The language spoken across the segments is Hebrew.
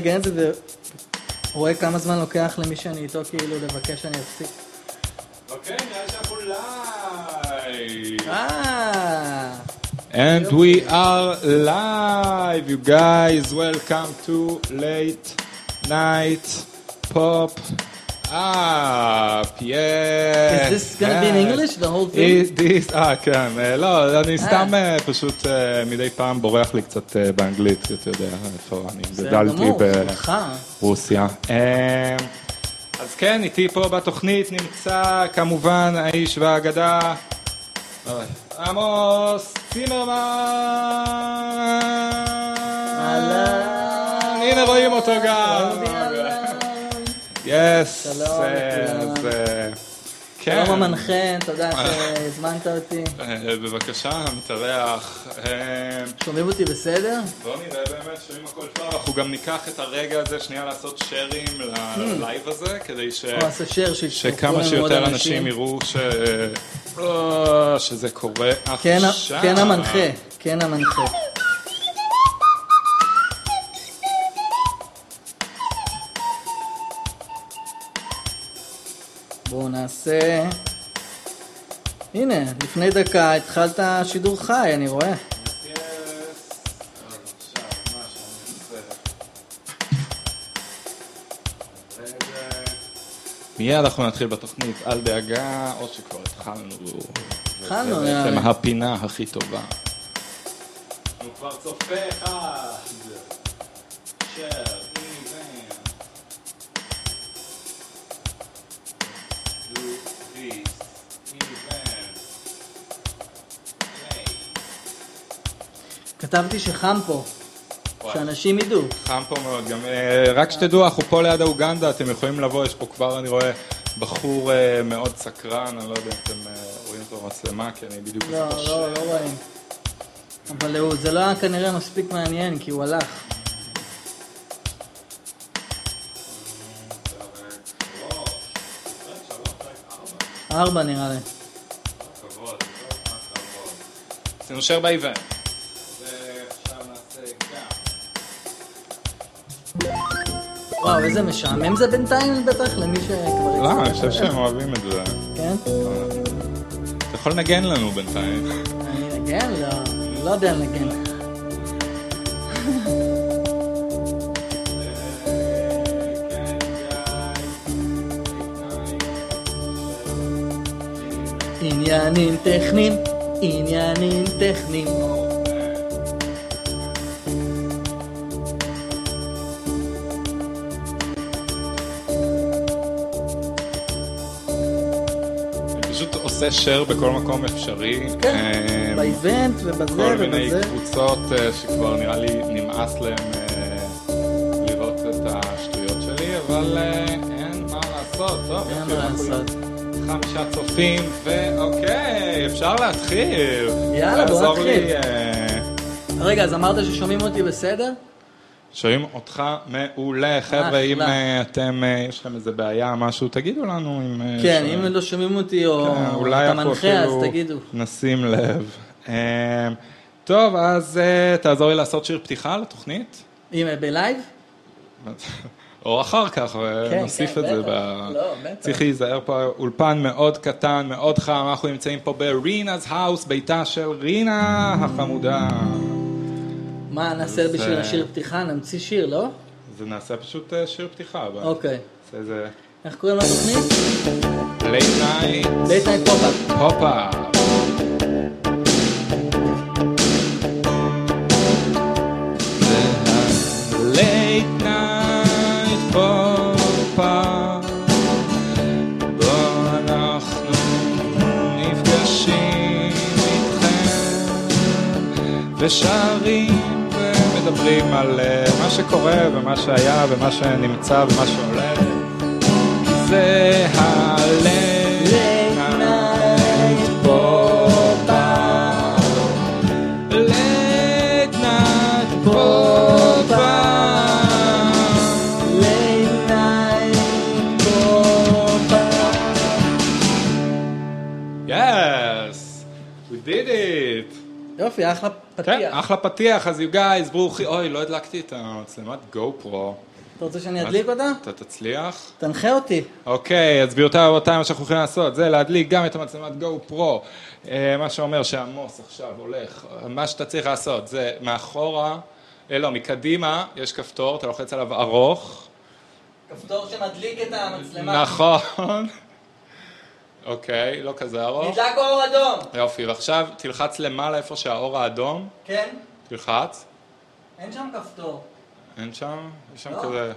מנגן את זה ורואה כמה זמן לוקח למי שאני איתו כאילו לבקש שאני אפסיק. אוקיי, נראה שאנחנו לייב. אה, And we are live, you guys. Welcome to late night pop up. Yeah. is this gonna be in English, the whole thing? Is this, אה, כן. לא, אני סתם פשוט מדי פעם בורח לי קצת באנגלית, אתה יודע איפה אני בסדר גדלתי גמור, זכותך. ברוסיה. אז כן, איתי פה בתוכנית נמצא כמובן האיש והאגדה, אוי, עמוס צימרמן. אהלן. הנה רואים אותו גם. יס. שלום לכולם. אה, כן. שלום המנחה, תודה שהזמנת אותי. אה, בבקשה, מתארח. אה, שומעים אותי בסדר? בוא נראה באמת שאם הכל טוב, אנחנו גם ניקח את הרגע הזה שנייה לעשות שרים ללייב הזה, כדי ש... שכמה שיותר אנשים יראו ש... אה, שזה קורה כן, עכשיו. כן המנחה, כן המנחה. בואו נעשה... הנה, לפני דקה התחלת שידור חי, אני רואה. מיד אנחנו נתחיל בתוכנית, אל דאגה, או שכבר התחלנו. התחלנו, זה נראה בעצם לי. הפינה הכי טובה. הוא כבר צופה אחד. שר, כתבתי שחם פה. שאנשים ידעו. חם פה מאוד, גם אה, רק שתדעו, אנחנו פה ליד האוגנדה, אתם יכולים לבוא, יש פה כבר, אני רואה, בחור אה, מאוד סקרן, אני לא יודע אם אתם אה, רואים אותו במצלמה, כי אני בדיוק... לא, לא, לא רואים. אבל הוא- זה לא היה כנראה מספיק מעניין, כי הוא הלך. ארבע נראה לי. עשינו שר באיבנט. ועכשיו וואו, איזה משעמם זה בינתיים בטח למי שכבר... לא, אני חושב. שהם אוהבים את זה. כן? אתה יכול לנגן לנו בינתיים. אני אנגן? לא, לא יודע לנגן. עניינים טכניים, עניינים טכניים. עושה שר בכל מקום אפשרי. כן, אה, באיבנט ובזה כל מיני ובזה. קבוצות אה, שכבר נראה לי נמאס להם אה, לראות את השטויות שלי, אבל אין מה לעשות. טוב, אין מה לעשות. חמישה צופים, ואוקיי, אפשר להתחיל. יאללה, בוא נתחיל. רגע, אז אמרת ששומעים אותי בסדר? שומעים אותך מעולה. חבר'ה, אם. אה, אתם, אה, יש לכם איזה בעיה, משהו, תגידו לנו אם... אה, כן, אם לא שומעים אותי או כן, אתה מנחה, אז תגידו. נשים לב. טוב, אז תעזור לי לעשות שיר פתיחה לתוכנית. אם בלייב? או אחר כך, ונוסיף כן, את זה. ב- לא, בטח. צריך להיזהר פה, אולפן מאוד קטן, מאוד חם, אנחנו נמצאים פה ב Rina's house, ביתה של רינה החמודה. מה נעשה בשביל השיר פתיחה? נמציא שיר, לא? אז נעשה פשוט אה, שיר פתיחה. אבל אוקיי. איזה איך קוראים לתוכנית? late night pop-up. זה. בו אנחנו נפגשים איתכם ושרים ומדברים על אה, מה שקורה ומה שהיה ומה שנמצא ומה שעולה. זה ה-late יופי, אחלה כן, פתיח. אחלה פתיח, אז you guys, ברוכים, אוי, לא הדלקתי את המצלמת גו פרו. אתה רוצה שאני אדליק אותה? אתה תצליח? תנחה אותי. אוקיי, אז גבירותיי ורבותיי, מה שאנחנו הולכים לעשות זה להדליק גם את המצלמת גו פרו. מה שאומר שעמוס עכשיו הולך, מה שאתה צריך לעשות זה מאחורה, אה, לא, מקדימה יש כפתור, אתה לוחץ עליו ארוך. כפתור שמדליק את המצלמה. נכון. אוקיי, לא כזה ארוך. נדלק אור אדום. יופי, ועכשיו תלחץ למעלה איפה שהאור האדום, כן? תלחץ. אין שם כפתור. אין שם? יש שם לא. כזה...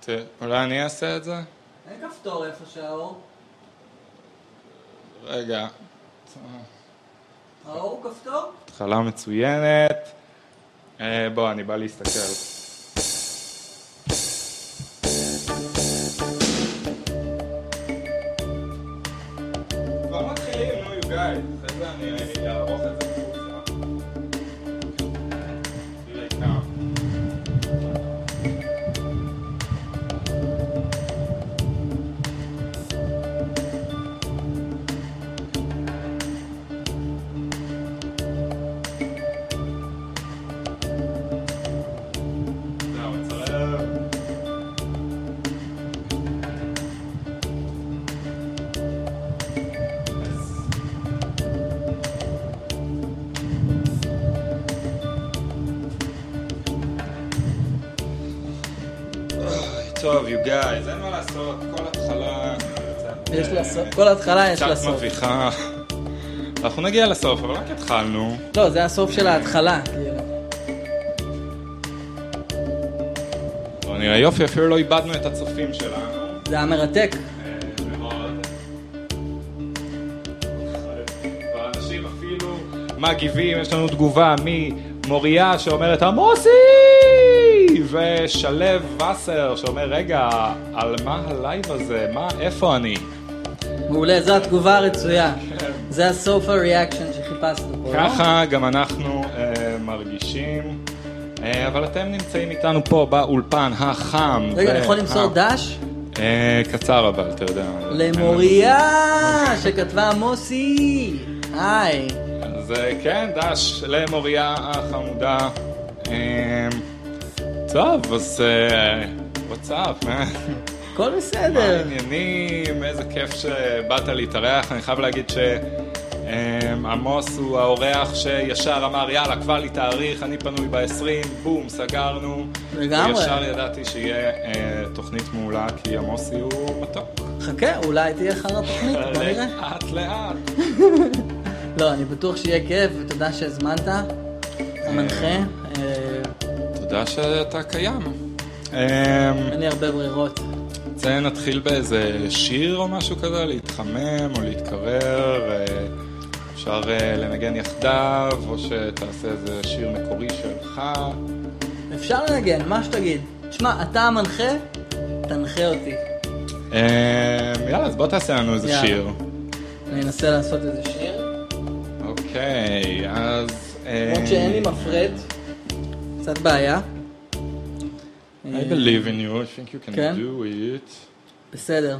ת... אולי אני אעשה את זה? אין כפתור איפה שהאור. רגע. האור הוא כפתור? התחלה מצוינת. אה, בוא, אני בא להסתכל. כל התחלה יש לה קצת סוף. מביכה. אנחנו נגיע לסוף, אבל רק התחלנו. לא, זה הסוף של ההתחלה. כאילו. בוא נראה יופי, אפילו לא איבדנו את הצופים שלנו. זה היה מרתק. אה, מגיבים, יש לנו תגובה ממוריה שאומרת עמוסי! ושלו וסר שאומר רגע, על מה הלייב הזה? מה, איפה אני? מעולה, זו התגובה הרצויה. זה ה sort of reaction שחיפשנו פה, לא? ככה גם אנחנו אה, מרגישים, אה, אבל אתם נמצאים איתנו פה באולפן החם. רגע, אני יכול למסור דש? אה, קצר אבל, אתה יודע. למוריה שכתבה מוסי. היי. אז כן, דש למוריה החמודה. טוב, אז וואטסאפ, מה הכל בסדר. העניינים? איזה כיף שבאת להתארח. אני חייב להגיד שעמוס הוא האורח שישר אמר, יאללה, קבע לי תאריך, אני פנוי ב-20, בום, סגרנו. לגמרי. וישר ידעתי שיהיה אה, תוכנית מעולה, כי עמוסי הוא מתוק. חכה, אולי תהיה אחר התוכנית, בוא נראה. לאט לאט. לא, אני בטוח שיהיה כיף, ותודה שהזמנת. המנחה. אה, תודה שאתה קיים. אמ, אין לי הרבה ברירות. זה נתחיל באיזה שיר או משהו כזה, להתחמם או להתקרר, אה, אפשר אה, לנגן יחדיו, או שתעשה איזה שיר מקורי שלך. אפשר לנגן, מה שתגיד. תשמע, אתה המנחה, תנחה אותי. אמ, יאללה, אז בוא תעשה לנו איזה. שיר. אני אנסה לעשות איזה שיר. אוקיי, אז... למרות שאין לי מפרד. קצת בעיה. I believe in you, I think you can כן? do it. בסדר.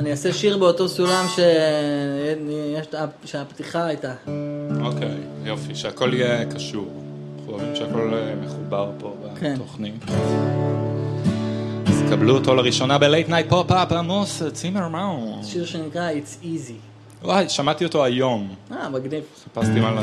אני אעשה שיר באותו סולם ש... יש... שהפתיחה הייתה. אוקיי, יופי, שהכל יהיה קשור. אנחנו אוהבים שהכל אה, מחובר פה כן. בתוכנית. אז קבלו אותו לראשונה ב late night pop-up, עמוס צימרמן. שיר שנקרא It's Easy. וואי, שמעתי אותו היום. אה, מגניב. חיפשתי מה ל...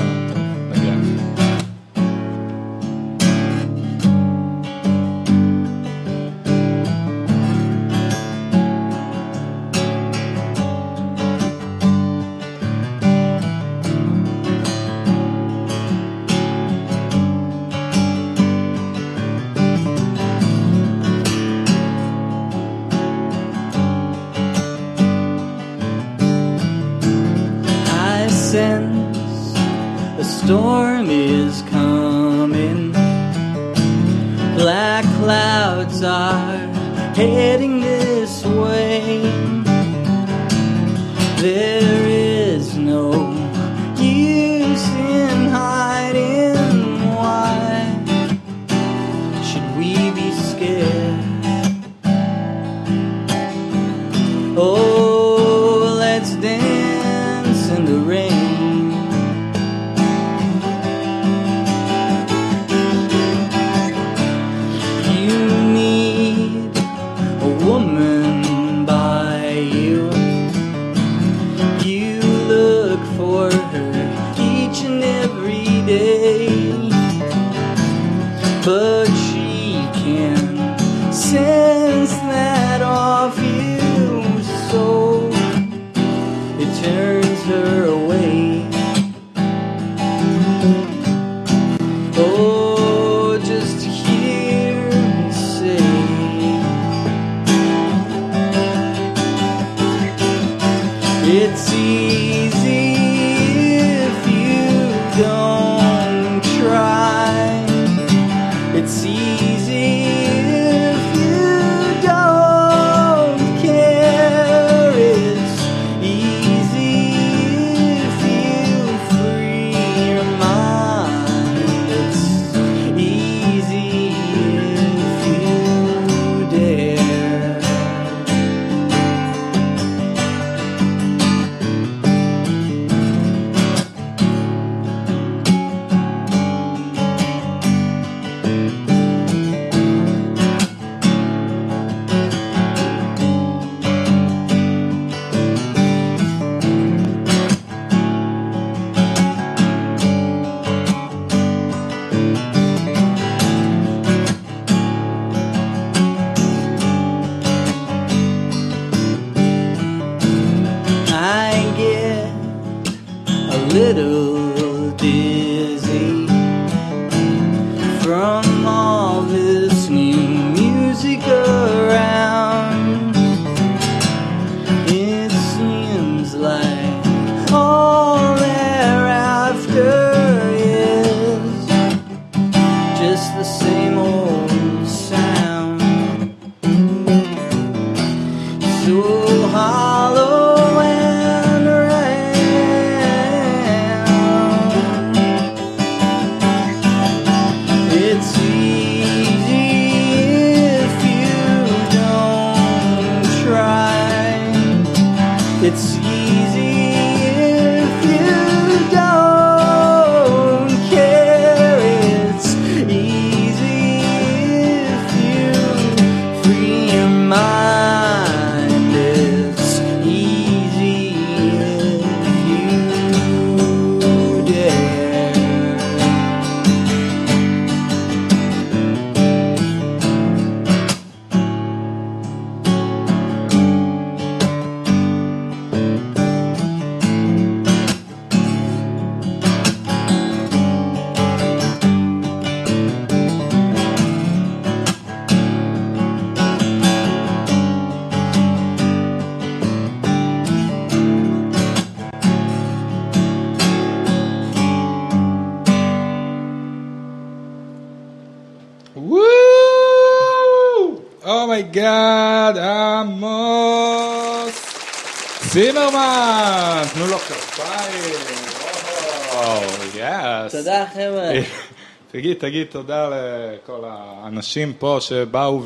תגיד, תגיד תודה לכל האנשים פה שבאו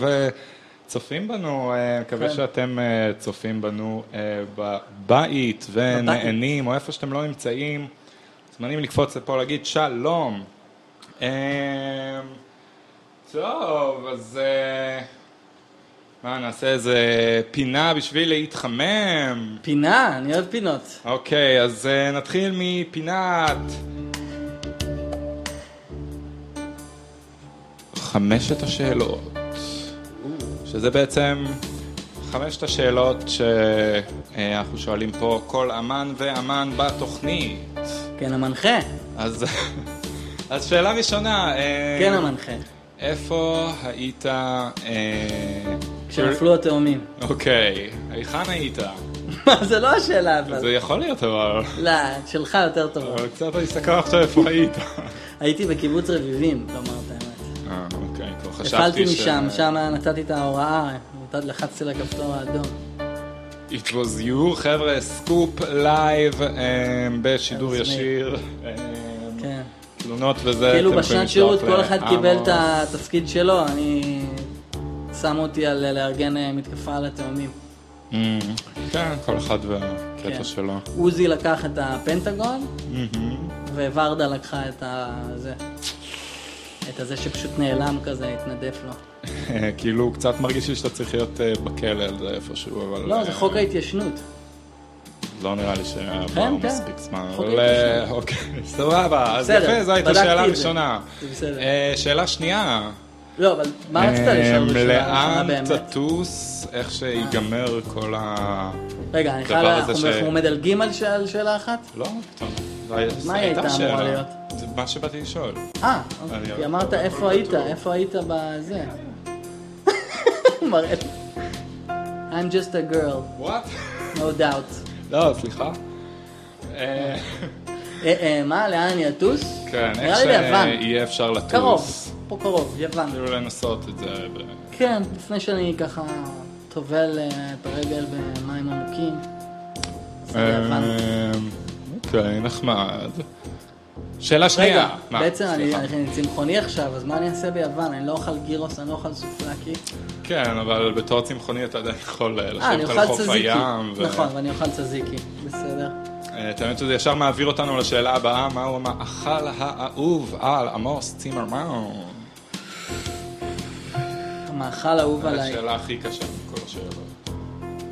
וצופים בנו, אה, מקווה כן. שאתם אה, צופים בנו אה, בבית ונהנים, או איפה שאתם לא נמצאים, מוזמנים לקפוץ לפה להגיד שלום. טוב, אז מה, נעשה איזה פינה בשביל להתחמם. פינה, אני אוהב פינות. אוקיי, אז נתחיל מפינת... חמשת השאלות, שזה בעצם חמשת השאלות שאנחנו שואלים פה כל אמן ואמן בתוכנית. כן, המנחה. אז, אז שאלה ראשונה, אה, כן, המנחה. איפה היית... אה, כשנפלו התאומים. אוקיי, היכן היית? מה, זה לא השאלה אבל. זה יכול להיות אבל... לא, שלך יותר טובה. אבל קצת אני אסתכל עכשיו איפה היית. הייתי בקיבוץ רביבים, לומר חשבתי ש... משם, שם נתתי את ההוראה, לחצתי לכפתור האדום. It was you, חבר'ה, סקופ לייב אה, בשידור. ישיר. אה, כן. תלונות וזה. כאילו בשנת שירות כל אחד. קיבל את התפקיד שלו, אני... שמו אותי על לארגן אה, מתקפה על התאומים. אמ, כן, כל אחד והקטע כן. שלו. עוזי לקח את הפנטגון, מהמם. וורדה לקחה את הזה. את הזה שפשוט נעלם כזה, התנדף לו. כאילו, קצת מרגיש לי שאתה צריך להיות אה, בכלא על זה איפשהו, אבל... לא, זה אה, חוק ההתיישנות. לא נראה לי שהיה כן, כן. מספיק זמן, אבל אה. אוקיי, סבבה, אז יפה, זו הייתה שאלה. ראשונה. שאלה שנייה, לא, אבל מה רצית לשאול לאן הראשונה באמת? תטוס, איך שיגמר כל ה... רגע, אני חייב, הדבר אנחנו הזה ש- אנחנו מדלגים על שאל- שאלה אחת? לא, מה היא הייתה. אמורה להיות? זה מה שבאתי לשאול. אה, כי אמרת איפה היית, איפה היית בזה. מראה. I'm just a girl, וואט? no doubt. לא, סליחה. אה, אה, מה, לאן אני אטוס? כן, איך. שיהיה אפשר לטוס. קרוב, פה קרוב, יוון. כאילו לנסות את זה. כן, לפני שאני ככה טובל אה, את הרגל במים עמוקים. אמ, אוקיי, נחמד. שאלה שנייה. רגע, מה? בעצם אני. אני צמחוני עכשיו, אז מה אני אעשה ביוון? אני לא אוכל גירוס, אני לא אוכל סופלקי. כן, אבל בתור צמחוני אתה עדיין יכול אה, אה, לשבת על חוף. הים. ו- נכון, ואני אוכל צזיקי, בסדר. אה, את האמת שזה ישר מעביר אותנו לשאלה הבאה, מהו המאכל האהוב על עמוס צימרמן? המאכל האהוב זו עליי. השאלה הכי קשה מכל השאלות.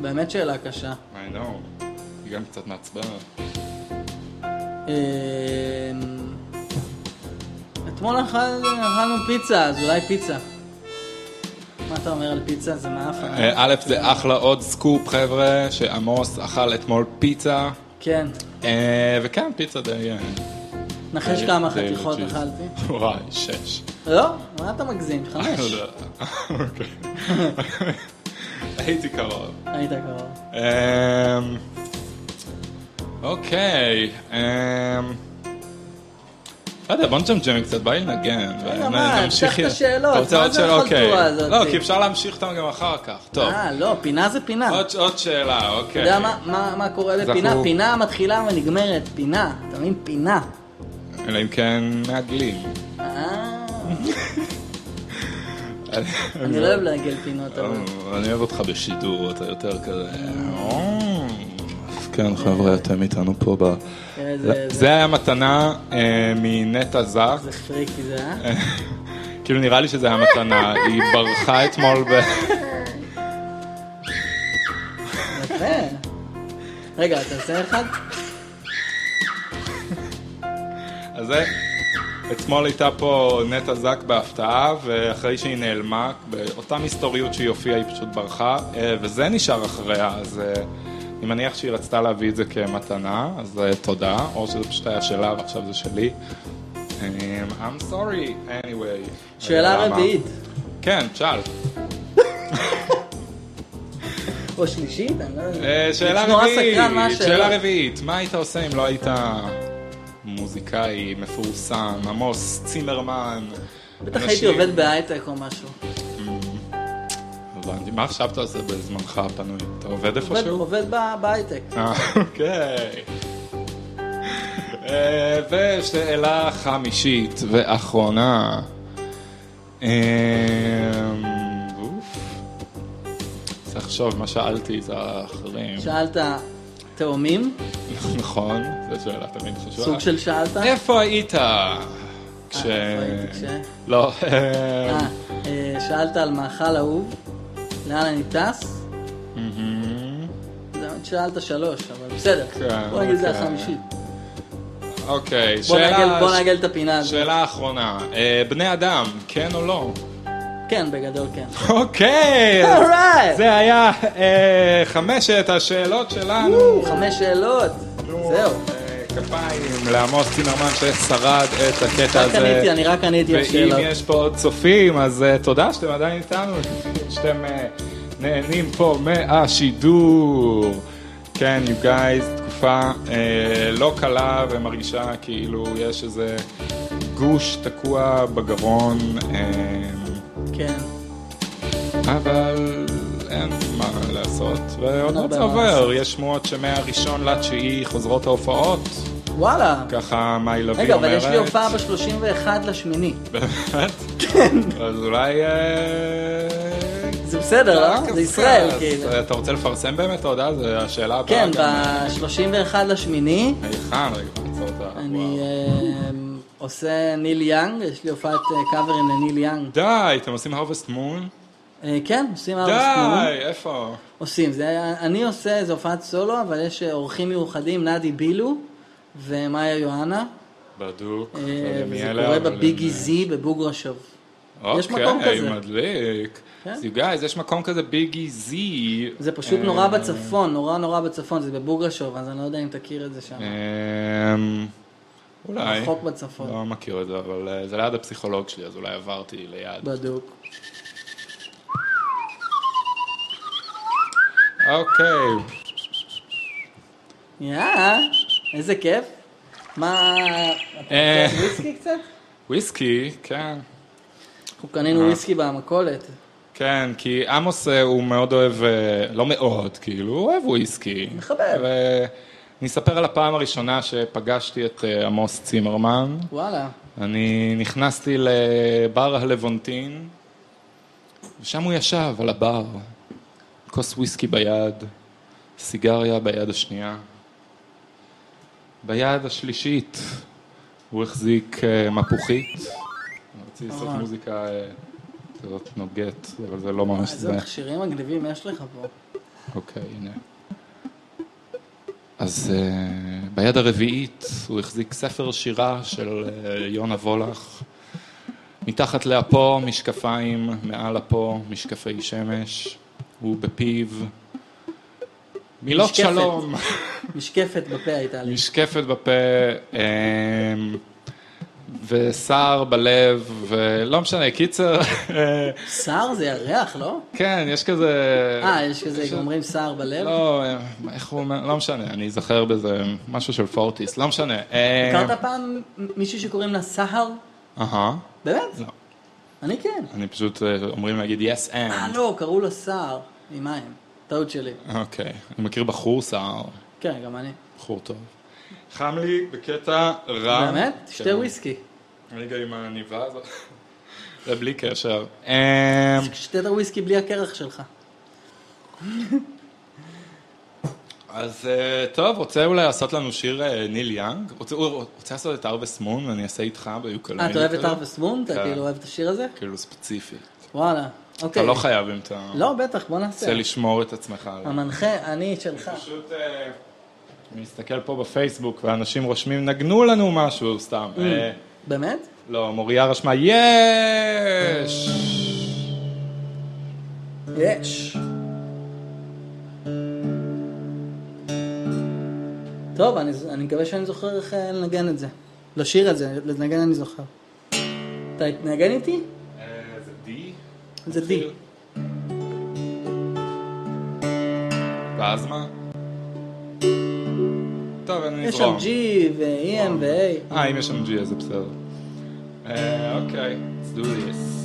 באמת שאלה קשה. I know. היא גם קצת מעצבנת. אמ, אתמול אכל- אכלנו פיצה, אז אולי פיצה. מה אתה אומר על פיצה? זה מאפן. אה, א', זה אחלה עוד סקופ, חבר'ה, שעמוס אכל אתמול פיצה. כן. אה, וכן, פיצה די... אה, נחש כמה חתיכות. אכלתי. וואי, שש. לא? מה אתה מגזים? חמש. לא יודע. אוקיי. הייתי קרוב. היית קרוב. אמ, אוקיי. לא יודע, בוא נג'מג'ם קצת, בא לי לנגן. נמשיך- תפתח את השאלות, אתה רוצה מה עוד זה שאלה? אוקיי. החלטורה הזאת? לא, כי אפשר להמשיך אותם גם אחר כך. טוב. אה, לא, פינה זה פינה. עוד- עוד שאלה, אתה אוקיי. יודע מה- מה מה קורה? אנחנו- פינה מתחילה ונגמרת, פינה. אתה מבין? פינה. אלא אם כן מעגלים. אה, אני לא אוהב לעגל פינות, אבל... אה, אני אוהב אותך בשידור, אתה יותר כזה... כן, חבר'ה, אתם איתנו פה ב... זה- היה מתנה אה, מנטע זך. זה פריקי זה, אה? כאילו נראה לי שזה היה מתנה, היא ברחה אתמול ב... רגע, אתה עושה אחד? אז זה, אתמול הייתה פה נטע זק בהפתעה, ואחרי שהיא נעלמה, באותה מסתוריות שהיא הופיעה, היא פשוט ברחה, אה, וזה נשאר אחריה, אז אני מניח שהיא רצתה להביא את זה כמתנה, אז אה, תודה, או שזה פשוט היה שלה ועכשיו זה שלי. אה, I'm sorry, anyway. שאלה? רביעית. כן, שאל. או שלישית? לא. אה, שאלה רביעית. שאלה רביעית, מה היית עושה אם לא היית מוזיקאי מפורסם, עמוס צימרמן? בטח הייתי עובד בהייטק או משהו. הבנתי, מה עכשיו אתה עושה בזמנך הפנוי? אתה עובד איפשהו? עובד בהייטק. אה, אוקיי. אה, ושאלה חמישית ואחרונה. אה. צריך לחשוב, מה שאלתי זה האחרים. שאלת תאומים? נכון, זו שאלה תמיד חשובה. סוג של שאלת? איפה היית? כש... לא, שאלת על מאכל אהוב? לאן אני טס? זה עוד שאלת שלוש, אבל בסדר. כן, בוא נגיד זה אוקיי. החמישית. אוקיי, שאלה... בוא נעגל את הפינה הזאת. שאלה אחרונה, אה, בני אדם, כן או לא? כן, בגדול כן. אוקיי! זה היה אה, חמשת השאלות שלנו. חמש שאלות. זהו. אה, כפיים לעמוס צימרמן ששרד את הקטע רק הזה. עניתי, אני רק עניתי על ואם שאלות. יש פה עוד צופים, אז uh, תודה שאתם עדיין איתנו, שאתם uh, נהנים פה מהשידור. כן, you guys, תקופה uh, לא קלה ומרגישה כאילו יש איזה גוש תקוע בגרון, כן. אבל לעשות, ועוד מעט עובר, יש שמועות שמהראשון לתשיעי חוזרות ההופעות, וואלה. ככה ילווי רגע, אומרת. אבל יש לי הופעה ב-31 לשמיני. באמת? כן. אז אולי... אה, זה בסדר, לא? קשקש. זה ישראל, כאילו. אתה רוצה לפרסם באמת את ההודעה? זו השאלה הבאה. כן, גם. ב-31 לשמיני היכן? רגע, נעצור אותה. אני. אה, עושה ניל יאנג, יש לי הופעת אה, קאברים לניל יאנג. די, אתם עושים הרווסט מון? אה, כן, עושים ארסקנון. די, איפה? עושים, זה, אני עושה איזה הופעת סולו, אבל יש אה, אורחים מיוחדים, נדי בילו ומאיה יוהנה. בדוק. אה, לא וזה קורה בביגי זי בבוגרשוב. יש מקום אוקיי, כזה. מדליק. כן. אז you guys, יש מקום כזה ביגי זי. זה פשוט נורא בצפון, נורא נורא בצפון, זה בבוגרשוב, אז אני לא יודע אם תכיר את זה שם. אולי. רחוק בצפון. לא מכיר את זה, אבל זה ליד הפסיכולוג שלי, אז אולי עברתי ליד. בדוק. אוקיי. יא, איזה כיף. מה, אתה אה. רוצה וויסקי קצת? וויסקי, כן. אנחנו קנינו אה. וויסקי במכולת. כן, כי עמוס אה, הוא מאוד אוהב, לא מאוד, כאילו, הוא אוהב וויסקי. מחבב. ואני אספר על הפעם הראשונה שפגשתי את עמוס צימרמן. וואלה. אני נכנסתי לבר הלוונטין, ושם הוא ישב על הבר, כוס וויסקי ביד, סיגריה ביד השנייה. ביד השלישית הוא החזיק אה, מפוחית. אני רציתי לעשות אה. מוזיקה אה, כזאת נוגט, אבל זה לא ממש איזה זה. מכשירים מגניבים יש לך פה. אוקיי, הנה. אז uh, ביד הרביעית הוא החזיק ספר שירה של uh, יונה וולך. מתחת לאפו משקפיים, מעל אפו משקפי שמש. הוא בפיו. מילות משקפת. שלום. משקפת בפה הייתה לי. משקפת בפה. אמ, ושיער בלב, ולא משנה, קיצר, שר זה ירח, לא? כן, יש כזה... אה, יש כזה, אומרים שר בלב? לא, איך הוא אומר, לא משנה, אני אזכר בזה, משהו של פורטיס, לא משנה. אה, הכרת פעם מישהו שקוראים לה סהר? אהה, באמת? לא. אני כן. אני פשוט, אה, אומרים להגיד yes אה, and. לא, קראו לו סער, עם מים. טעות שלי. אוקיי, אני מכיר בחור סער, כן, גם אני. בחור טוב. חם לי בקטע רע. באמת? כן. וויסקי. רגע עם העניבה הזאת. זה בלי קשר. אמ, שתה את הוויסקי בלי הקרח שלך. אז אה, טוב, רוצה אולי לעשות לנו שיר אה, ניל יאנג? רוצה לעשות את ארווס מון ואני אעשה איתך ביוקללי? אה, אתה אוהב את? ארווס מון? אתה כן. כאילו אוהב את השיר הזה? כאילו ספציפית. וואלה. אוקיי. אתה לא חייב אם אתה לא, בטח, בוא נעשה. רוצה לשמור את עצמך. המנחה, אני שלך. פשוט, אה, אני מסתכל פה בפייסבוק ואנשים רושמים, נגנו לנו משהו סתם. אה, באמת? לא, מוריה רשמה, יש! יש. טוב, אני, אני מקווה שאני זוכר איך אה, לנגן את זה. לשיר את זה, לנגן אני זוכר. אתה תנגן איתי? אה, זה די? זה די. ואז מה? טוב, אני יש אזרום. שם G ו-EM ו-A. אה, אם יש שם G אז זה בסדר. אה, אוקיי, let's do this.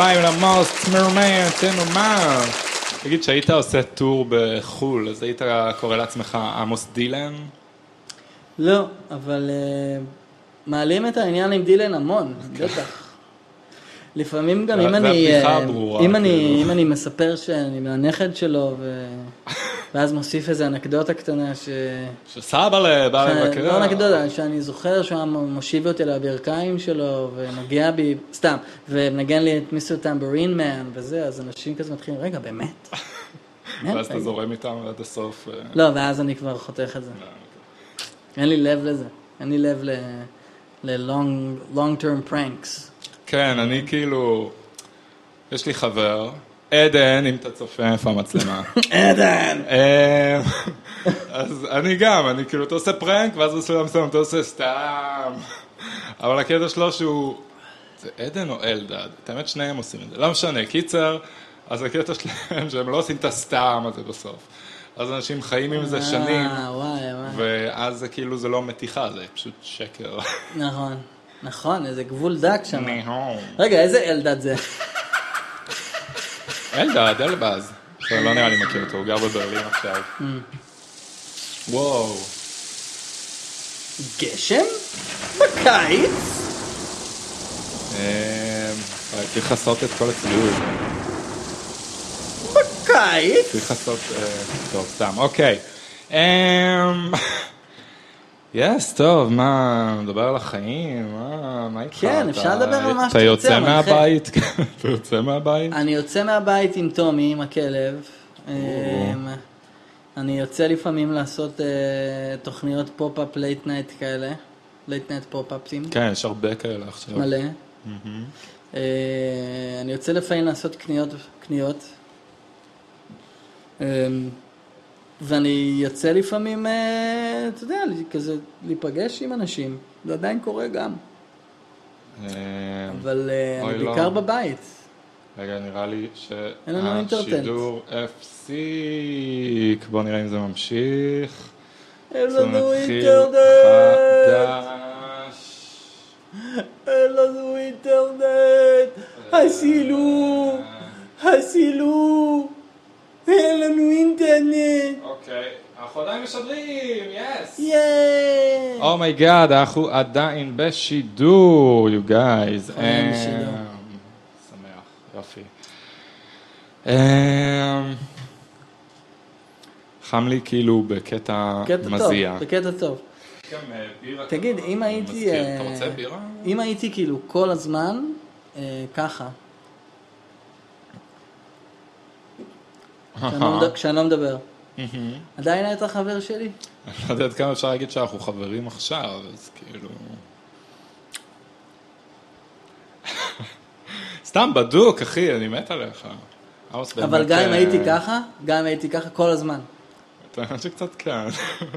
כפיים, למוס, צמרמן, צמרמן. תגיד, שהיית עושה טור בחו"ל, אז היית קורא לעצמך עמוס דילן? לא, אבל אה, מעלים את העניין עם דילן המון, בטח. לפעמים גם אם אני, אה, הברורה, אם אני, כאילו. אם אני מספר שאני מהנכד שלו, ו... ואז מוסיף איזה אנקדוטה קטנה, ש... שסבא בא לבקר. לא אנקדוטה, שאני זוכר שהוא היה מושיב אותי על הברכיים שלו, ונוגע בי, סתם, ומנגן לי את מיסטר טמברין מן, וזה, אז אנשים כזה מתחילים, רגע, באמת? ואז אתה רגע." זורם איתם עד הסוף. אה, לא, ואז אני כבר חותך את זה. אין לי לב לזה. אין לי לב ל... ל-long long term pranks. כן, אני כאילו, יש לי חבר, עדן, אם אתה צופה, איפה המצלמה? עדן! אה, אז אני גם, אני כאילו, אתה עושה פרנק, ואז בשלב מסוים אתה עושה סתם. אבל הקטע שלו שהוא, זה עדן או אלדד? את האמת שניהם עושים את זה, לא משנה, קיצר, אז הקטע שלהם שהם לא עושים את הסתם הזה בסוף. אז אנשים חיים עם זה שנים, אה, וואי. ואז זה כאילו, זה לא מתיחה, זה פשוט שקר. נכון. נכון, איזה גבול דק שם. ניהום. רגע, איזה אלדד זה? אלדד, אלבז. לא נראה לי מכיר אותו, הוא גר בברלין עכשיו. וואו. גשם? בקיץ? אה, צריך לעשות את כל הציוד. בקיץ? צריך לעשות... אה, טוב, סתם, אוקיי. אמ, יס, טוב, מה, נדבר על החיים, מה, מה איתך? כן, אפשר לדבר על מה אתה שאתה רוצה, מנחה. מהבית? אתה יוצא מהבית? אני יוצא מהבית עם טומי, עם הכלב. אמ, אני יוצא לפעמים לעשות אה, תוכניות pop-up late night כאלה. late night פופ-אפים. כן, יש הרבה כאלה עכשיו. מלא. אה, אני יוצא לפעמים לעשות קניות, קניות. אה, ואני יוצא לפעמים, אה, אתה יודע, כזה להיפגש עם אנשים. זה עדיין קורה גם. אמ, אבל אה, אני לא. בעיקר בבית. רגע, נראה לי. שהשידור הפסיק. בואו נראה אם זה ממשיך. אין לנו אינטרנט! אין לנו אינטרנט! הצילו! הצילו! אין לנו אינטרנט! אוקיי, אנחנו עדיין משדרים, yes! ייי! oh my god, אנחנו עדיין בשידור, you guys. עדיין אמ, בשידור. שמח, יופי. אמ, חם לי כאילו בקטע מזיע. בקטע טוב. אה, תגיד, אם הייתי... אה, אתה רוצה בירה? אם הייתי כאילו כל הזמן אה, ככה, כשאני לא מד- כשאני לא מדבר. עדיין היית חבר שלי? אני לא יודע עד כמה אפשר להגיד שאנחנו חברים עכשיו, אז כאילו... סתם בדוק, אחי, אני מת עליך. אבל גם אם אה, הייתי ככה, גם אם הייתי ככה כל הזמן. אתה יודע שקצת כן,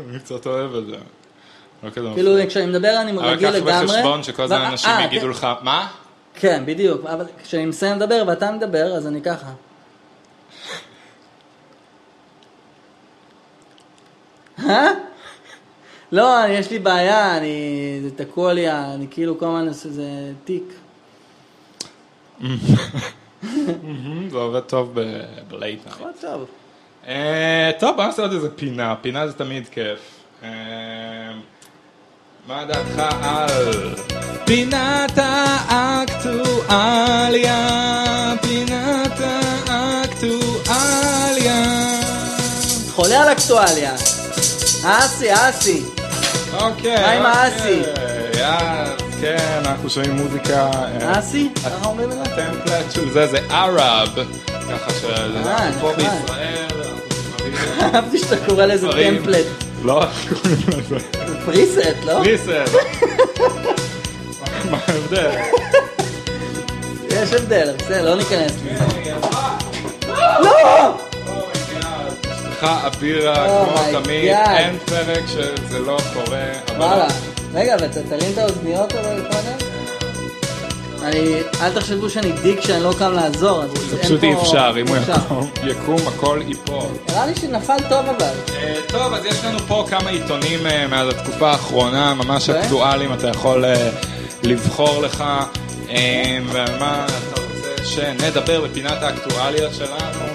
אני קצת אוהב את זה. לא כאילו. כשאני מדבר אני אבל רגיל קח לגמרי. בחשבון שכל הזמן אנשים אה, יגידו כן, לך, מה? כן, בדיוק. אבל כשאני מסיים לדבר ואתה מדבר, אז אני ככה. לא, אני- יש לי בעיה, אני... זה תקוע לי, אני כאילו כל הזמן עושה איזה תיק. זה עובד טוב בלייט. הכל טוב. אה, טוב, בוא נעשה עוד איזה פינה, פינה זה תמיד כיף. אה, מה דעתך על פינת האקטואליה, פינת האקטואליה. חולה על אקטואליה. אסי, אסי. אוקיי, מה עם האסי? אוקיי, אז כן, אנחנו שומעים מוזיקה. אה, אסי? ככה אומרים את זה? של זה זה ערב, ככה שאנחנו פה נחמד. בישראל, אהבתי שאתה קורא לזה. טמפלט. לא, איך קוראים לזה? פריסט, לא? ניסן. מה ההבדל? יש הבדל, בסדר, לא ניכנס לזה. לא! אשתך אבירה, Oh כמו תמיד. אין פרק שזה לא קורה. וואלה. רגע, ואתה תרים את האוזניות אבל קודם? אני, אל תחשבו שאני דיק שאני לא קם לעזור, אז זה פשוט אי אפשר, אם הוא. יקום- יקום הכל ייפול. נראה לי שנפל טוב אבל. אה, טוב, אז יש לנו פה כמה עיתונים אה, מאז התקופה האחרונה, ממש אוקיי. אקטואליים, אתה יכול אה, לבחור לך אה, ומה אתה רוצה שנדבר בפינת האקטואליות שלנו.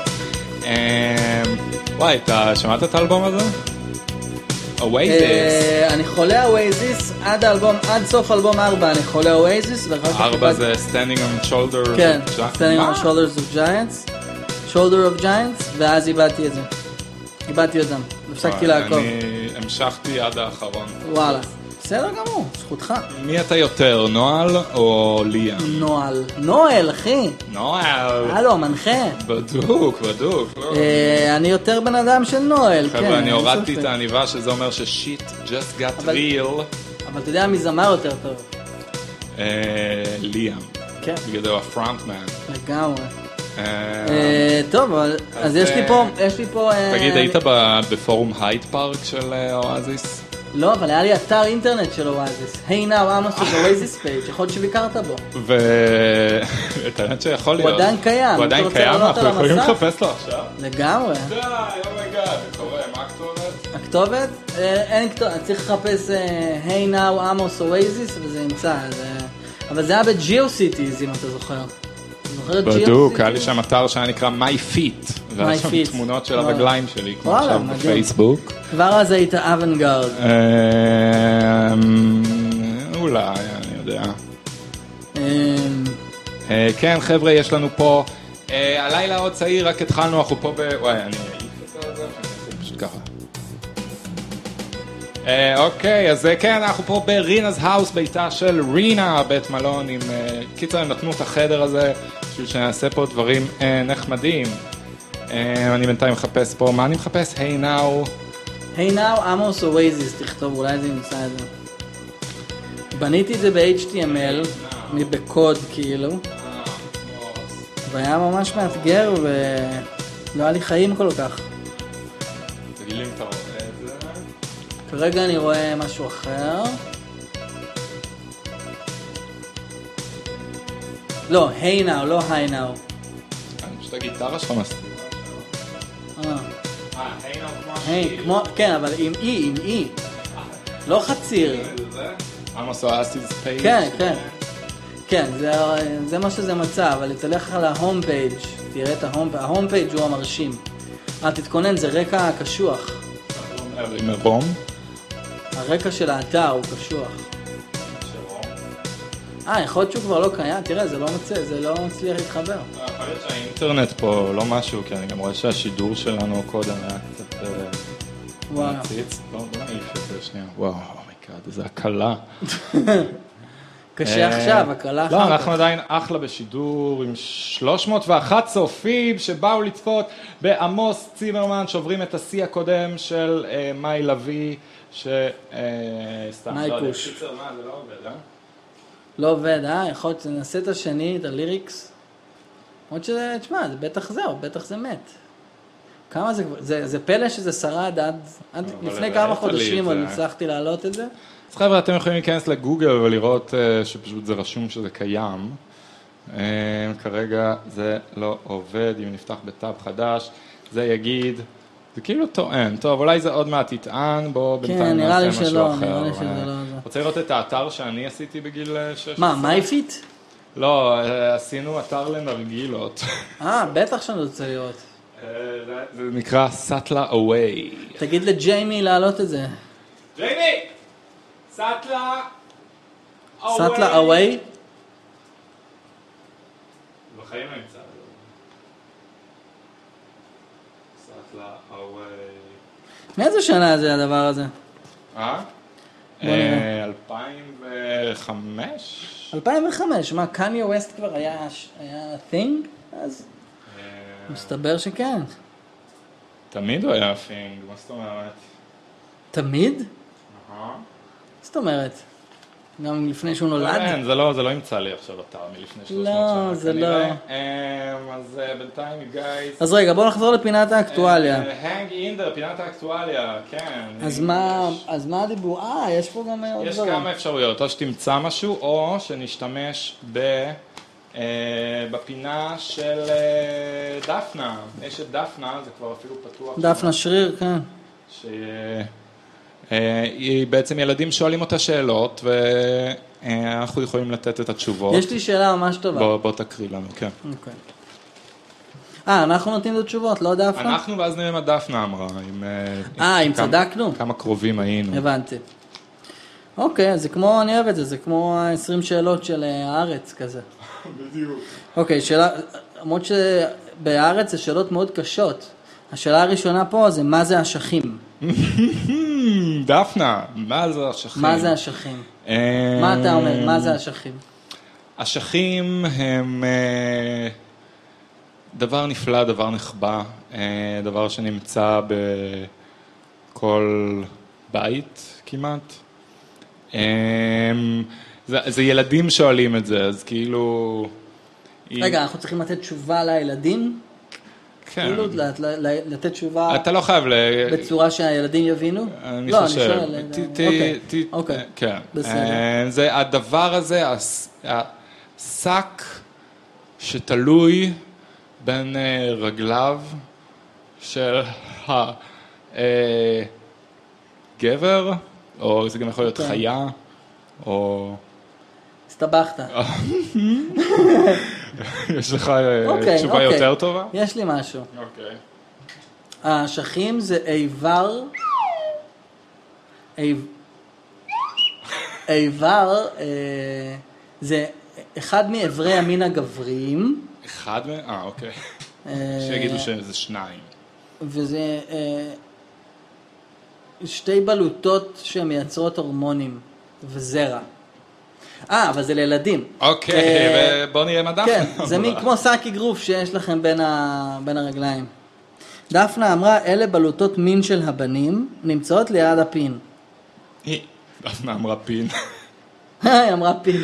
אה, וואי, אתה שמעת את האלבום הזה? Oasis. אה, אני חולה Oasis עד האלבום, עד סוף אלבום 4 אני חולה Oasis ואחר כך... ארבע קיבלתי- זה Standing on Shoulder. כן, Standing on Shoulders of Giants, Shoulder of Giants, ואז איבדתי את זה. איבדתי אותם, הפסקתי לעקוב. אני המשכתי עד האחרון. וואלה. בסדר גמור, זכותך. מי אתה יותר, נועל או ליאם? נועל. נואל, אחי. נועל. הלו, מנחה. בדוק, בדוק. לא. אה, אני יותר בן אדם של נואל, כן. חבר'ה, אני הורדתי. את העניבה שזה אומר ששיט just got real. אבל אתה יודע מי זמר יותר טוב. אה, ליאם. כן, בגלל זה הוא הפרונטמן. לגמרי. אה, טוב, אז יש לי פה, יש לי פה... תגיד, היית בפורום הייד פארק של Oasis? לא, אבל היה לי אתר אינטרנט של Oasis. Hey Now עמוס של Oasis page, יכול להיות שביקרת בו. ו... את האמת שיכול להיות. עדיין קיים, הוא עדיין קיים, אנחנו יכולים? לחפש לו עכשיו. לגמרי. די, oh my god, זה קורה, מה הכתובת? הכתובת? אה, אין כתובת, צריך לחפש אה, Hey Now עמוס Oasis וזה ימצא. זה- אבל זה היה ב GeoCities אם אתה זוכר. בדוק, היה לי? שם אתר שהיה נקרא My Feet. והיה שם. תמונות של. הרגליים שלי, כמו עכשיו. בפייסבוק. כבר אז היית אבנגרד. אמ, אולי, אני יודע. אה, אה, כן, חבר'ה, יש לנו פה... אה, הלילה עוד צעיר, רק התחלנו, אנחנו פה ב... וואי, אני פשוט ככה. אה, אוקיי, אז אה, כן, אנחנו פה ברינה's house, ביתה של רינה, בית מלון עם... אה, קיצר, הם נתנו את החדר הזה בשביל שנעשה פה דברים נחמדים. אני בינתיים מחפש פה, מה אני מחפש? היי נאו. היי נאו עמוס אווייזיס, תכתוב, אולי זה ימצא את זה. בניתי את זה ב-HTML, בקוד כאילו, והיה ממש מאתגר ולא היה לי חיים כל כך. כרגע אני רואה משהו אחר. לא, היי נאו, לא היי נאו. אני פשוט הגיטרה שלך מסתירה. אה, אה, Hey Now כמו כמו, כן, אבל עם E, עם E. לא חציר. עמוס Oasis page. כן, כן. כן, זה, זה מה שזה מצא, אבל תלך על ה home page, תראה את ה home page, ה home page הוא המרשים. אה, תתכונן, זה רקע קשוח. עם רום. הרקע של האתר הוא קשוח. אה, יכול להיות שהוא כבר לא קיים, תראה, זה לא מוצא, זה לא מצליח להתחבר. יכול להיות שהאינטרנט פה לא משהו, כי אני גם רואה שהשידור שלנו קודם היה קצת אה, וואו. שנייה. וואו, oh my god, איזה הקלה. קשה אה, עכשיו, הקלה אחר לא. אנחנו עדיין אחלה בשידור עם 301 צופים שבאו לצפות בעמוס צימרמן, שוברים את השיא הקודם של אה, מאי לביא, ש... אה, סתם, לא יודע. קיצר, מה, זה לא עובד, אה? לא עובד, אה? יכול להיות שנעשה את השני, את הליריקס. למרות שזה, תשמע, זה בטח זהו, בטח זה מת. כמה זה כבר, זה, זה פלא שזה שרד עד, עד לפני כמה חודשים עוד זה. הצלחתי להעלות את זה. אז חבר'ה, אתם יכולים להיכנס לגוגל ולראות אה, שפשוט זה רשום שזה קיים. אה, כרגע זה לא עובד, אם נפתח בטאב חדש, זה יגיד, זה כאילו טוען, טוב, אולי זה עוד מעט יטען, בינתיים כן, נראה לי נעשה משהו שלא, אחר. נראה לי שזה אה, לא זה. רוצה לראות את האתר שאני עשיתי בגיל אה, 16? מה, My Feet? לא, אה, עשינו אתר לנרגילות. אה, בטח שאני רוצה לראות. אה, זה- נקרא סאטלה אווי. תגיד לג'יימי להעלות את זה. ג'יימי! סאטלה סאטלה אווי? בחיים לא נמצא. סאטלה אווי. מאיזה שנה זה הדבר הזה? אה? בוא נראה. אה, 2005? 2005, מה, קניה ווסט כבר היה, היה thing? אז אה, מסתבר שכן. תמיד הוא היה פינג, מה זאת אומרת? תמיד? אהה. זאת אומרת? גם לפני שהוא נולד? כן, זה לא, זה לא ימצא לי עכשיו אתר מלפני 300 לא, שנה. זה כנראה. לא. אמ, אז אה, בינתיים, גייז. אז רגע, בואו נחזור לפינת האקטואליה. הנג אינדר, פינת האקטואליה, כן. אז מה, יש. אז מה הדיבור? אה, יש פה גם אה, עוד יש דברים. כמה אפשרויות, או שתמצא משהו, או שנשתמש ב... אה, בפינה של אה, דפנה, אשת דפנה, זה כבר אפילו פתוח. דפנה שריר, כן. שהיא בעצם ילדים שואלים אותה שאלות, ואנחנו יכולים לתת את התשובות. יש לי שאלה ממש טובה. בוא, בוא תקריא לנו, כן. אוקיי. אה, אנחנו נותנים את התשובות, לא דפנה? אנחנו ואז נראה מה דפנה אמרה, אם... אה, אם כמה- צדקנו? כמה קרובים היינו. הבנתי. אוקיי, אז זה כמו, אני אוהב את זה, זה כמו ה-20 שאלות של אה, הארץ כזה. בדיוק. אוקיי, שאלה, למרות שבהארץ זה שאלות מאוד קשות. השאלה הראשונה פה זה מה זה אשכים? דפנה, מה זה אשכים? מה זה אשכים? מה אתה אומר? מה זה אשכים? אשכים הם אה, דבר נפלא, דבר נחבא, אה, דבר שנמצא בכל בית כמעט. אה, זה, זה ילדים שואלים את זה, אז כאילו... רגע, אנחנו צריכים לתת תשובה לילדים? כן. כאילו, לת- ל- לתת תשובה אתה לא חייב ל... בצורה שהילדים יבינו? אני לא, חושב. שואל, אה, ת- ת- אוקיי, ת- אוקיי. כן. בסדר. אה, זה הדבר הזה, השק שתלוי בין אה, רגליו של הגבר, או זה גם יכול להיות כן. חיה, או... הסתבכת. יש לך אה, אוקיי, תשובה אוקיי. יותר טובה? יש לי משהו. אוקיי. האשכים זה איבר, איב- איבר אה, זה אחד מאיברי המין הגבריים, אחד מהם? אה, אוקיי. אה, שיגידו שזה שניים. וזה שתי בלוטות שמייצרות הורמונים וזרע. אה, אבל זה לילדים. אוקיי, אה, ובוא נראה מה דפנה כן, זה. מין כמו שק אגרוף שיש לכם בין, הרגליים. דפנה אמרה, אלה בלוטות מין של הבנים, נמצאות ליד הפין. דפנה אמרה פין. היא אמרה פין.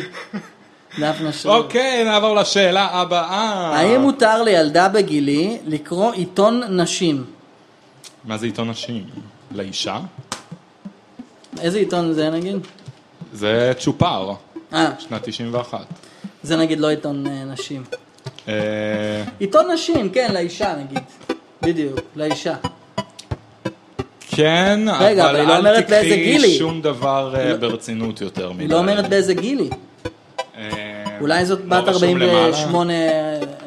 דפנה שריר. אוקיי, נעבור לשאלה הבאה. האם מותר לילדה בגילי לקרוא עיתון נשים? מה זה עיתון נשים? לאישה? איזה עיתון זה נגיד? זה צ'ופר, אה, שנת 91. זה נגיד לא עיתון אה, נשים. אה, עיתון נשים, כן, לאישה נגיד. בדיוק, לאישה. כן, רגע, אבל היא לא אל באיזה תקחי. שום דבר אה, ברצינות יותר מדי. היא לא אומרת באיזה גיל היא. אה, אולי זאת לא בת רשום 48,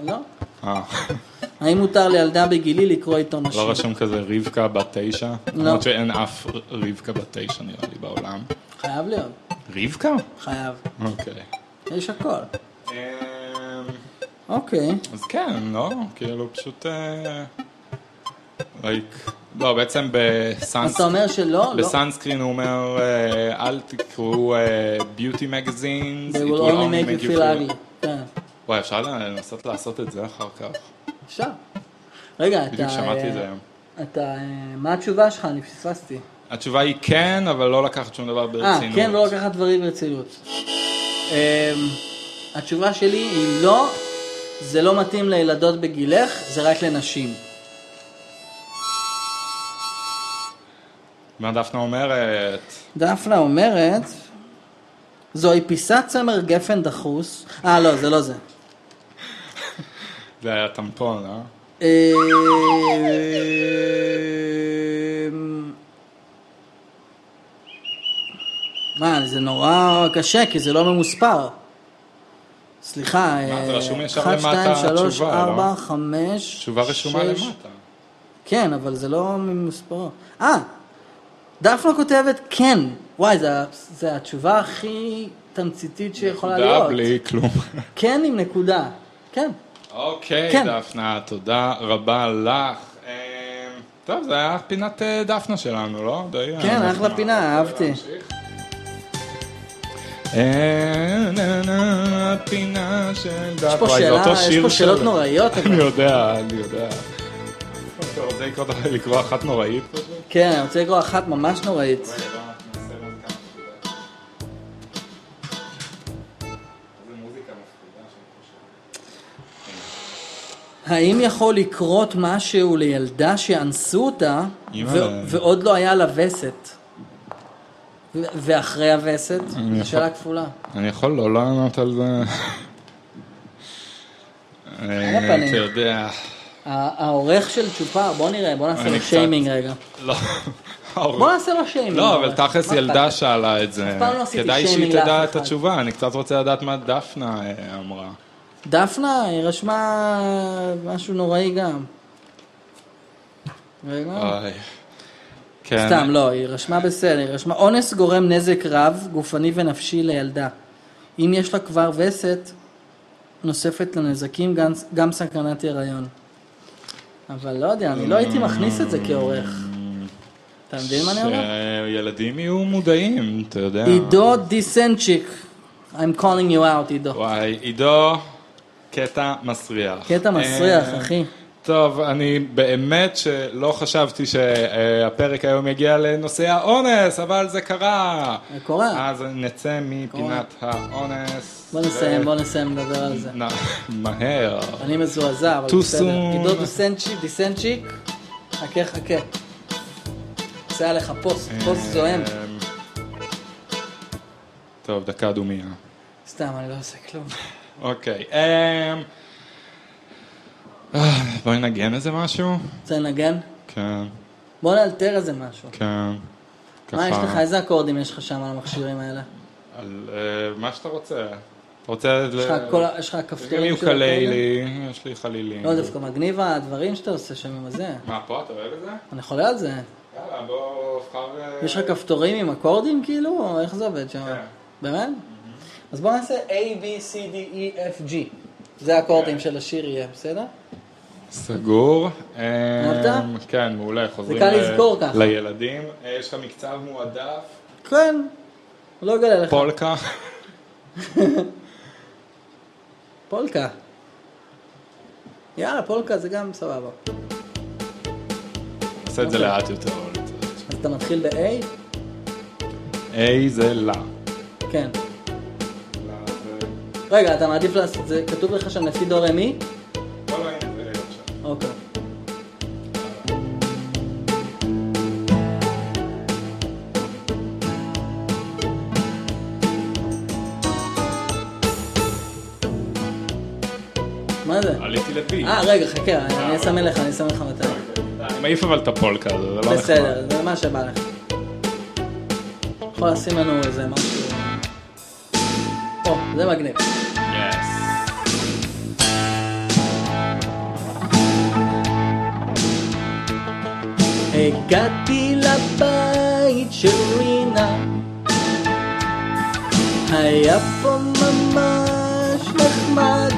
לא? אה, האם מותר לילדה בגילי לקרוא עיתון נשים? לא רשום כזה רבקה בת תשע? לא. למרות שאין אף רבקה בת תשע נראה לי בעולם. חייב להיות, רבקה? חייב. אוקיי. יש הכל. אה, אוקיי. אז כן, לא? כאילו פשוט... לייק... לא, בעצם אז אתה בסאנסקרין, אומר שלא? לא. בסאנסקרין הוא אומר, אה, אל תקראו ביוטי מגזינס, They will only make you feel ugly. כן, וואי, אפשר לנסות לעשות את זה אחר כך. אפשר. רגע, אתה... בדיוק שמעתי את זה אה, היום. אתה... אה, מה התשובה שלך? אני פספסתי. התשובה היא כן, אבל לא לקחת שום דבר אה, ברצינות. כן, לא לקחת דברים ברצינות. אמ, התשובה שלי היא לא, זה לא מתאים לילדות בגילך, זה רק לנשים. מה דפנה אומרת? דפנה אומרת, זוהי פיסת צמר גפן דחוס. אה, לא, זה לא זה. זה היה טמפון, אה? מה, זה נורא קשה, כי זה לא ממוספר. סליחה, מה, זה אה, רשום ישר 1, למטה 2, 3, התשובה, 4, לא? 5, תשובה רשומה 6. למטה. כן, אבל זה לא ממוספרו. אה, דפנה כותבת כן. וואי, זה, זה התשובה הכי תמציתית שיכולה נקודה להיות. בלי כלום. כן עם נקודה. כן. אוקיי, כן. דפנה, תודה רבה לך. אה, טוב, זה היה פינת אה, דפנה שלנו, לא? די, כן, אה, אחלה. פינה, אהבתי. להמשיך? אה, נה, נה, פינה של דפנה. יש פה שאלה, יש שאלות נוראיות. אני יודע, אני יודע. אתה רוצה לקרוא- אחת נוראית? כן, אני רוצה לקרוא אחת ממש נוראית. האם יכול לקרות משהו לילדה שאנסו אותה ועוד לא היה לה וסת? ואחרי הווסת? שאלה כפולה. אני יכול לא לענות על זה. אה. אתה יודע, העורך של צ'ופר, בוא נראה, בוא נעשה לו שיימינג רגע. לא. בוא נעשה לו שיימינג. לא, אבל תכלס ילדה? שאלה את זה. לא כדאי שהיא תדע את. התשובה, אני קצת רוצה לדעת מה דפנה אה, אמרה. דפנה, היא רשמה משהו נוראי גם. רגע. כן. סתם, לא, היא רשמה בסדר, היא רשמה אונס גורם נזק רב, גופני ונפשי לילדה. אם יש לה כבר וסת, נוספת לנזקים גם, גם סכנת הריון. אבל לא יודע, אני לא הייתי מכניס את זה כעורך. אתה מבין מה אני אומר? שילדים יהיו מודעים, אתה יודע. עידו דיסנצ'יק, I'm calling you out, עידו. וואי, עידו, קטע מסריח. קטע מסריח, אה, אחי. טוב, אני באמת שלא חשבתי שהפרק היום יגיע לנושא האונס, אבל זה קרה. זה קורה. אז נצא מפינת האונס. בוא נסיים, בוא נסיים לדבר על זה. נ- מהר. אני מזועזע, אבל בסדר. עידו דיסנצ'יק, דיסנצ'יק, חכה חכה. עושה עליך פוסט, פוסט זועם. אמ, טוב, דקה דומייה. סתם, אני לא עושה כלום. אוקיי. אה, בואי נגן איזה משהו? רוצה לנגן? כן, בוא נאלתר איזה משהו. כן. מה יש לך? איזה אקורדים יש לך שם על המכשירים האלה? על אה, מה שאתה רוצה. אתה רוצה... יש לך כפתורים של יוקללי, יש לי חלילים. לא, דווקא מגניב הדברים שאתה עושה שם עם הזה. מה, פה אתה אוהב את זה? אני חולה על זה. יאללה, בוא, אבחר... אה, יש לך כפתורים עם אקורדים כאילו? או איך זה עובד שם? כן. באמת? אז בוא נעשה A, B, C, D, E, F, G. זה האקורדים של השיר יהיה, בסדר? סגור. אמ, אהבת? כן, מעולה, חוזרים. לילדים. אה, יש לך מקצב מועדף, כן. לא אגלה לך. פולקה. פולקה. יאללה, פולקה זה גם סבבה. עושה את זה אוקיי. לאט יותר. אז אתה מתחיל ב-A? A זה לה. כן. רגע, אתה מעדיף לעשות זה, כתוב לך שם לפי דו רמי? לא, לא, הנה, זה עכשיו. אוקיי. מה זה? עליתי ל-B. אה, רגע, חכה, אני אסמן לך, אני אסמן לך מתי. אני מעיף אבל את הפולקה, זה לא נחמד. בסדר, זה מה שבא לך. יכול לשים לנו איזה משהו... או, זה מגניב. הגעתי לבית של רינה. היה פה ממש נחמד.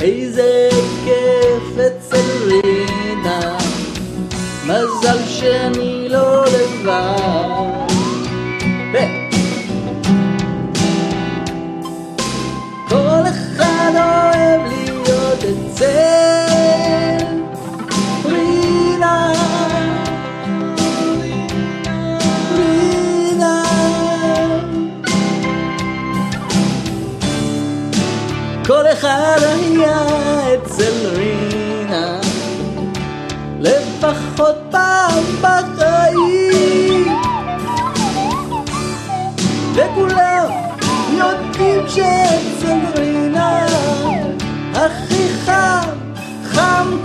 איזה כיף אצל רינה. מזל שאני לא לבד. כל אחד היה אצל רינה,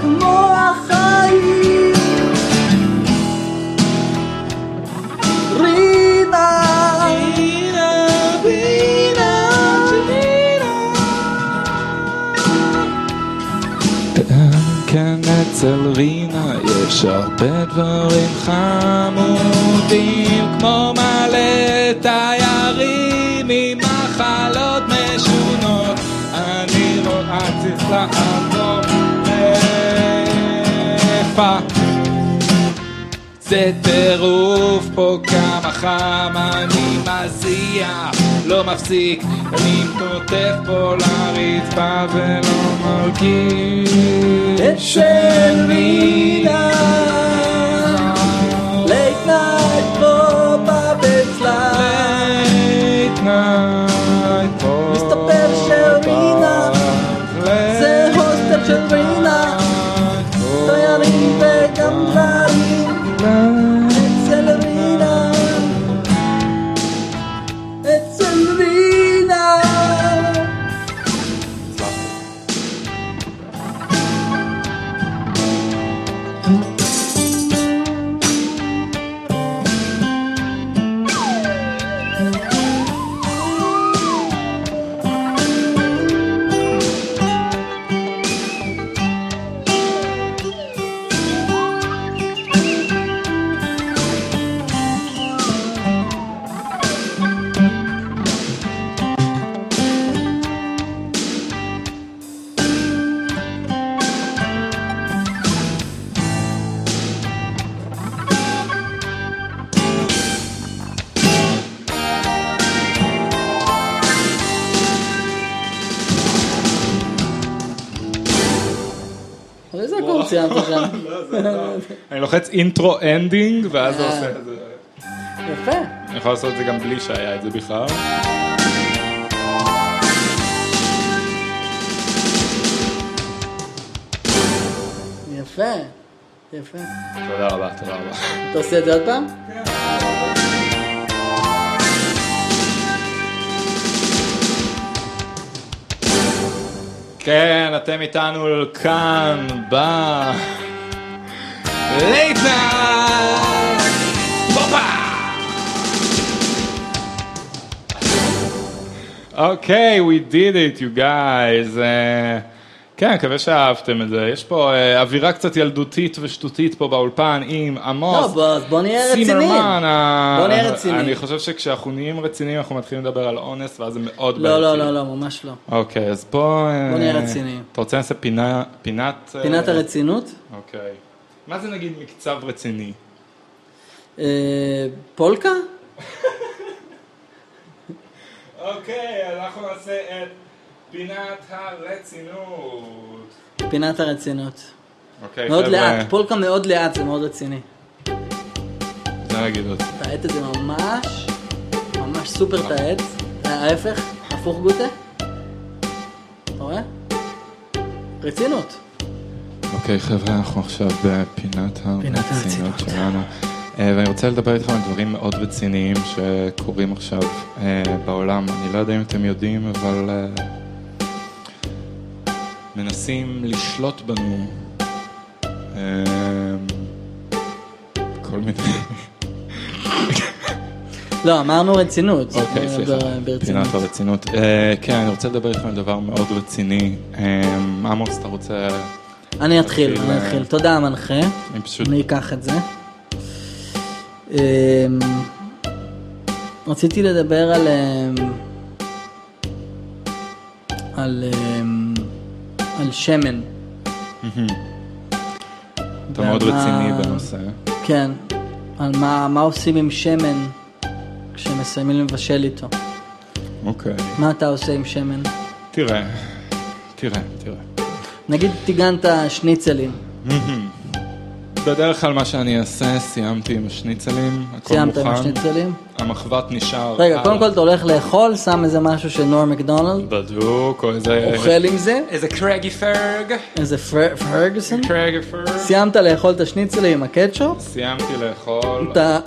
כמו החיים. רינה, רינה, רינה, כן, אצל רינה יש הרבה דברים חמודים, כמו מלא תיירים עם מחלות משונות. אני רואה צריך איפה. זה טירוף פה כמה חם, אני מזיע, לא מפסיק, אני כותב פה לרצפה ולא מרגיש אצל רינה, late night פה. מסתבר שרינה זה הוסטל של רינה, תיירים וגם דברים אצל אני לוחץ intro ending ואז זה עושה את זה. יפה. אני יכול לעשות את זה גם בלי שהיה את זה בכלל. יפה. יפה. תודה רבה, תודה רבה. אתה עושה את זה עוד פעם? כן, אתם איתנו כאן ב... night! pop-up! אוקיי, we did it, you guys. אה, כן, מקווה שאהבתם את זה. יש פה אה, אווירה קצת ילדותית ושטותית פה באולפן עם עמוס. לא, בוא- אז בוא נהיה רציניים. צימרמן, ה- בוא נהיה רציניים. אני חושב שכשאנחנו נהיים רציניים אנחנו מתחילים לדבר על אונס ואז זה מאוד לא, לא, בעייתי. לא, לא, ממש לא. אוקיי, אז בוא... בוא נהיה אה, רציניים. אתה רוצה לעשות פינה, פינת... אה, פינת הרצינות. אוקיי. מה זה נגיד מקצב רציני? אה, פולקה? אוקיי, אנחנו נעשה את פינת הרצינות. פינת הרצינות. אוקיי, מאוד לאט, פולקה מאוד לאט, זה מאוד רציני. זה נגיד עוד. תעט את זה ממש, ממש סופר תעט. ההפך, הפוך גוטה. אתה רואה? רצינות. אוקיי חבר'ה, אנחנו עכשיו בפינת פינת הרצינות. שלנו. אה, ואני רוצה לדבר איתכם על דברים מאוד רציניים שקורים עכשיו אה, בעולם. אני לא יודע אם אתם יודעים, אבל אה, מנסים לשלוט בנו. אה, כל מיני... לא, אמרנו רצינות. אוקיי, סליחה. פינת הרצינות. כן, אני רוצה לדבר איתכם על דבר מאוד רציני. עמוס, אתה רוצה... אני אתחיל, אני אתחיל. תודה המנחה. אני פשוט... אני אקח את זה. אמ, רציתי לדבר על... אמ, על... אמ, על שמן. אתה מאוד רציני בנושא. כן. על מה, מה עושים עם שמן כשמסיימים לבשל איתו. אוקיי. מה אתה עושה עם שמן? תראה, תראה, תראה. נגיד טיגנת שניצלים. בדרך כלל מה שאני אעשה, סיימתי עם השניצלים, הכל סיימת עם מוכן. השניצלים? המחבת נשאר. רגע, על- קודם כל אתה הולך לאכול, שם איזה משהו של נור מקדונלד, בדוק, או איזה... אוכל עם זה, איזה קרגי פרג. איזה פר- פרגוסון. קרגי פרג. סיימת לאכול את השניצלים עם הקטשופ, סיימתי לאכול. אתה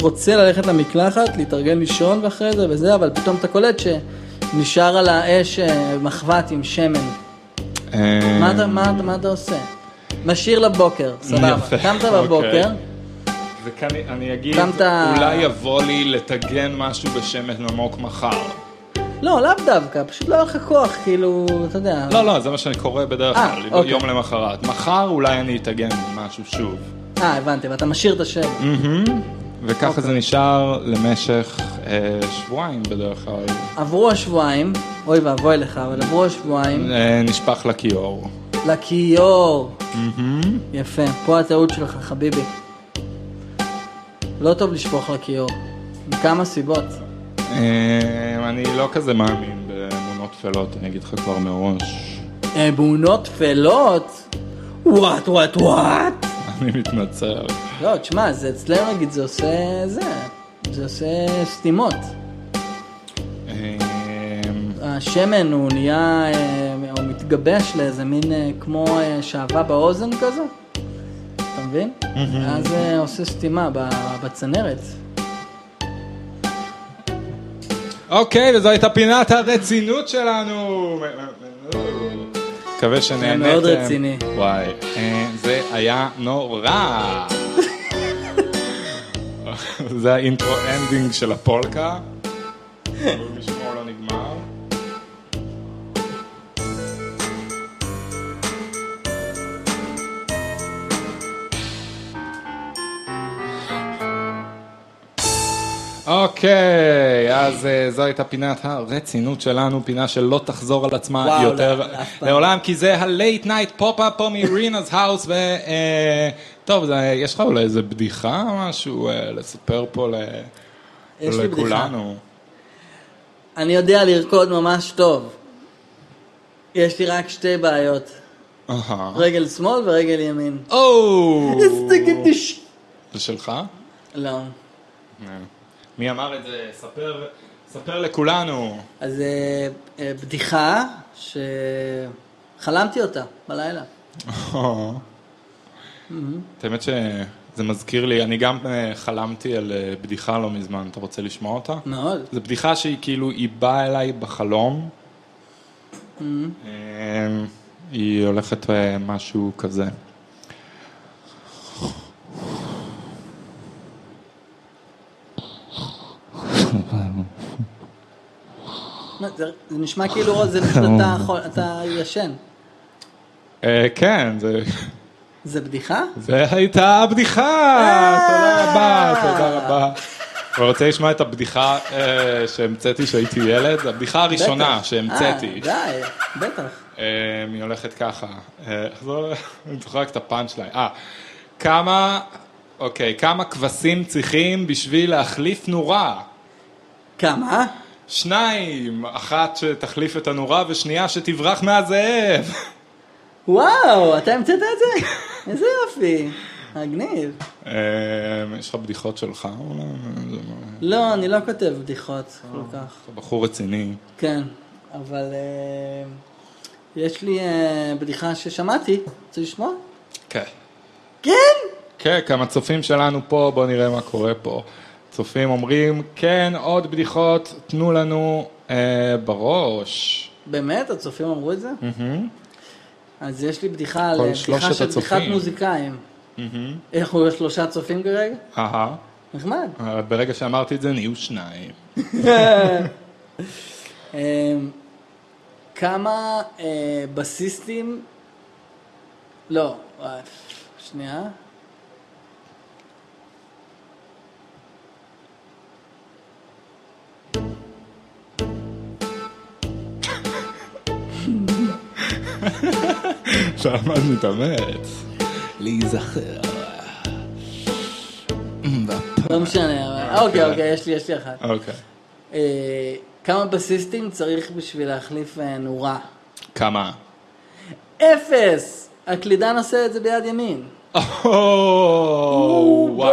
רוצה ללכת למקלחת, להתארגן לישון ואחרי זה וזה, אבל פתאום אתה קולט שנשאר על האש אה, מחבת עם שמן. אה, מה אתה- מה אתה- מה אתה עושה? משאיר לבוקר, סבבה. קמת אוקיי. בבוקר, וכאן אני אגיד, קמת- אולי יבוא לי לטגן משהו בשמן עמוק מחר. לא, לאו דווקא, פשוט לא היה לך כוח, כאילו, אתה יודע. לא, לא, זה מה שאני קורא בדרך אה, כלל, אוקיי. יום למחרת. מחר אולי אני אטגן משהו שוב. אה, הבנתי, ואתה משאיר את השמן. מהמם. וככה אוקיי. זה נשאר למשך אה, שבועיים בדרך כלל. עברו השבועיים, אוי ואבוי לך, אבל עברו השבועיים, אה, נשפך לכיור. לכיור. מהמם. יפה, פה הטעות שלך, חביבי. לא טוב לשפוך לכיור. מכמה סיבות. אה, אני לא כזה מאמין באמונות טפלות, אני אגיד לך כבר מראש. אמונות טפלות? וואט, וואט, וואט? אני מתנצל. לא, תשמע, זה אצלנו נגיד, זה עושה זה. זה עושה סתימות. אה, השמן הוא נהיה, אה, הוא מתגבש לאיזה מין אה, כמו אה, שעווה באוזן כזה. אתה מבין? אז זה עושה סתימה בצנרת. אוקיי, וזו הייתה פינת הרצינות שלנו. מקווה שנהנתם. מאוד רציני. וואי, אה, זה היה נורא. זה ה intro ending של הפולקה. אוקיי, אז אה, זו הייתה פינת הרצינות שלנו, פינה שלא תחזור על עצמה וואו, יותר לא. לעולם, כי זה ה-late night pop-up פה מרינה's house, ו... אה, טוב, יש לך אולי איזה בדיחה, משהו אה, לספר פה. לכולנו? אני יודע לרקוד ממש טוב. יש לי רק שתי בעיות. רגל שמאל ורגל ימין. או! סטגדיש. זה שלך? לא. מי אמר את זה? ספר, ספר לכולנו. אז אה, אה, בדיחה שחלמתי אותה בלילה. את האמת שזה מזכיר לי, אני גם אה, חלמתי על אה, בדיחה לא מזמן, אתה רוצה לשמוע אותה? מאוד. זו בדיחה שהיא כאילו, היא באה אליי בחלום. אה, היא הולכת משהו כזה. זה זה נשמע כאילו זה פשוט אתה ישן. אה, כן, זה... זה בדיחה? זה הייתה הבדיחה! תודה רבה, תודה רבה. אתה רוצה לשמוע את הבדיחה אה, שהמצאתי כשהייתי ילד? הבדיחה הראשונה. שהמצאתי. אה, די, בטח. אה, היא הולכת ככה. אה, איך זה הולך? אני זוכר רק את הפאנץ' ליין. אה, כמה, אוקיי, כמה כבשים צריכים בשביל להחליף נורה? כמה? שניים, אחת שתחליף את הנורה ושנייה שתברח מהזאב. וואו, אתה המצאת את זה? איזה יופי. מגניב. אה, יש לך בדיחות שלך? אולי? זה לא, אני לא כותב בדיחות כל כך. אתה בחור רציני. כן, אבל אה, יש לי אה, בדיחה ששמעתי. רוצה לשמוע? כן. כן? כן, כמה צופים שלנו פה, בואו נראה מה קורה פה. צופים אומרים, כן, עוד בדיחות, תנו לנו אה, בראש. באמת? הצופים אמרו את זה? מהמם, אז יש לי בדיחה על כל בדיחה של בדיחת הצופים. מוזיקאים. מהמם. איך הוא, יש שלושה צופים כרגע? אהה. נחמד. אה, ברגע שאמרתי את זה, נהיו שניים. אמ, כמה אה, בסיסטים... לא, אה, שנייה. אתה ממש מתאמץ. להיזכר. לא משנה, אבל- אוקיי, אוקיי, יש לי, יש לי אחת. אוקיי. אה, כמה בסיסטים צריך בשביל להחליף אה, נורה? כמה? אפס! הקלידן עושה את זה ביד ימין. וואי וואי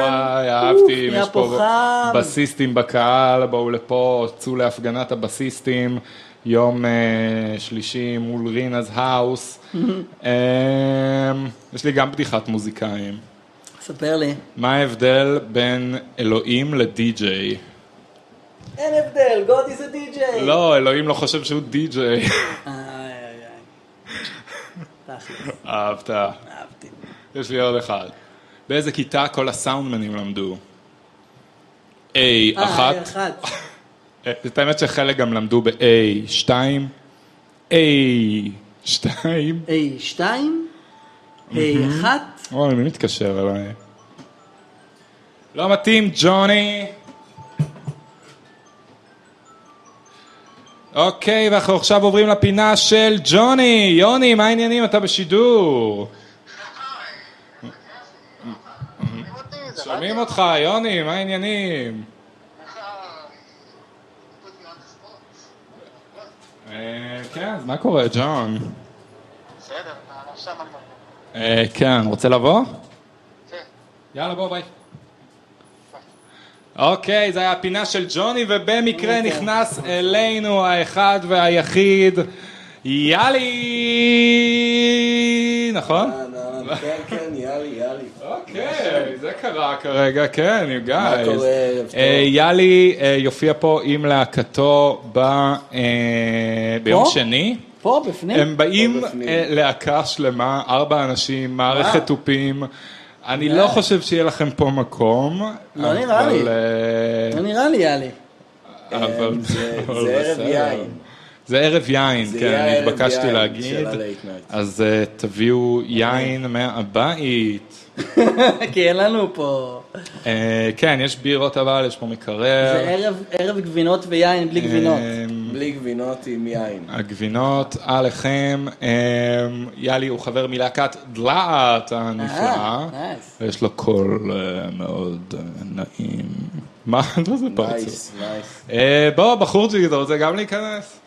וואי, אהבתי, אם נהיה יש פה פה חם. בסיסטים בקהל, בואו לפה, צאו להפגנת הבסיסטים, יום אה, שלישי מול רינאז האוס. אה, יש לי גם בדיחת מוזיקאים. ספר לי. מה ההבדל בין אלוהים לדי-ג'יי? אין הבדל, God is a DJ. לא, אלוהים לא חושב שהוא די-ג'יי. אהבת. אהבתי. יש לי עוד אחד. באיזה כיתה כל הסאונדמנים למדו? A, אה, אחת. אה, זאת האמת שחלק גם למדו ב-A, שתיים. A, שתיים. A2, A1, אוי, מי מתקשר אליי? לא מתאים, ג'וני. אוקיי, ואנחנו עכשיו עוברים לפינה של ג'וני. יוני, מה העניינים? אתה בשידור. שומעים אותך, יוני, מה העניינים? כן, אז מה קורה, ג'ון? בסדר, עכשיו אני מבין. אה, כן, רוצה לבוא? כן. יאללה, בוא, ביי. אוקיי, זה היה הפינה של ג'וני, ובמקרה אוקיי. נכנס אלינו האחד והיחיד, יאלי, נכון? כן, כן, יאללה, יאללה. אוקיי, זה קרה כרגע, כן, you guys. מה קורה? אה, יאלי אה, יופיע פה עם להקתו אה, ביום? שני. פה בפנים. הם באים להקה שלמה, ארבע אנשים, מערכת. תופים. אני. לא חושב שיהיה לכם פה מקום. לא נראה לי. לא נראה לי, יאללה. אבל זה- ערב. יין. זה ערב יין, זה כן, אני התבקשתי יין להגיד. אז אה, תביאו יין מהבית. כי אין לנו פה... אה, כן, יש בירות אבל, יש פה מקרר. זה ערב- ערב גבינות ויין בלי גבינות. אה, בלי גבינות עם יין. הגבינות עליכם, אה, יאלי הוא חבר מלהקת דלעת הנפלאה, אה, nice. ויש לו קול אה, מאוד אה, נעים. מה זה פרצוף? נייס, נייס. בוא, בחורצ'יק, אתה רוצה גם להיכנס?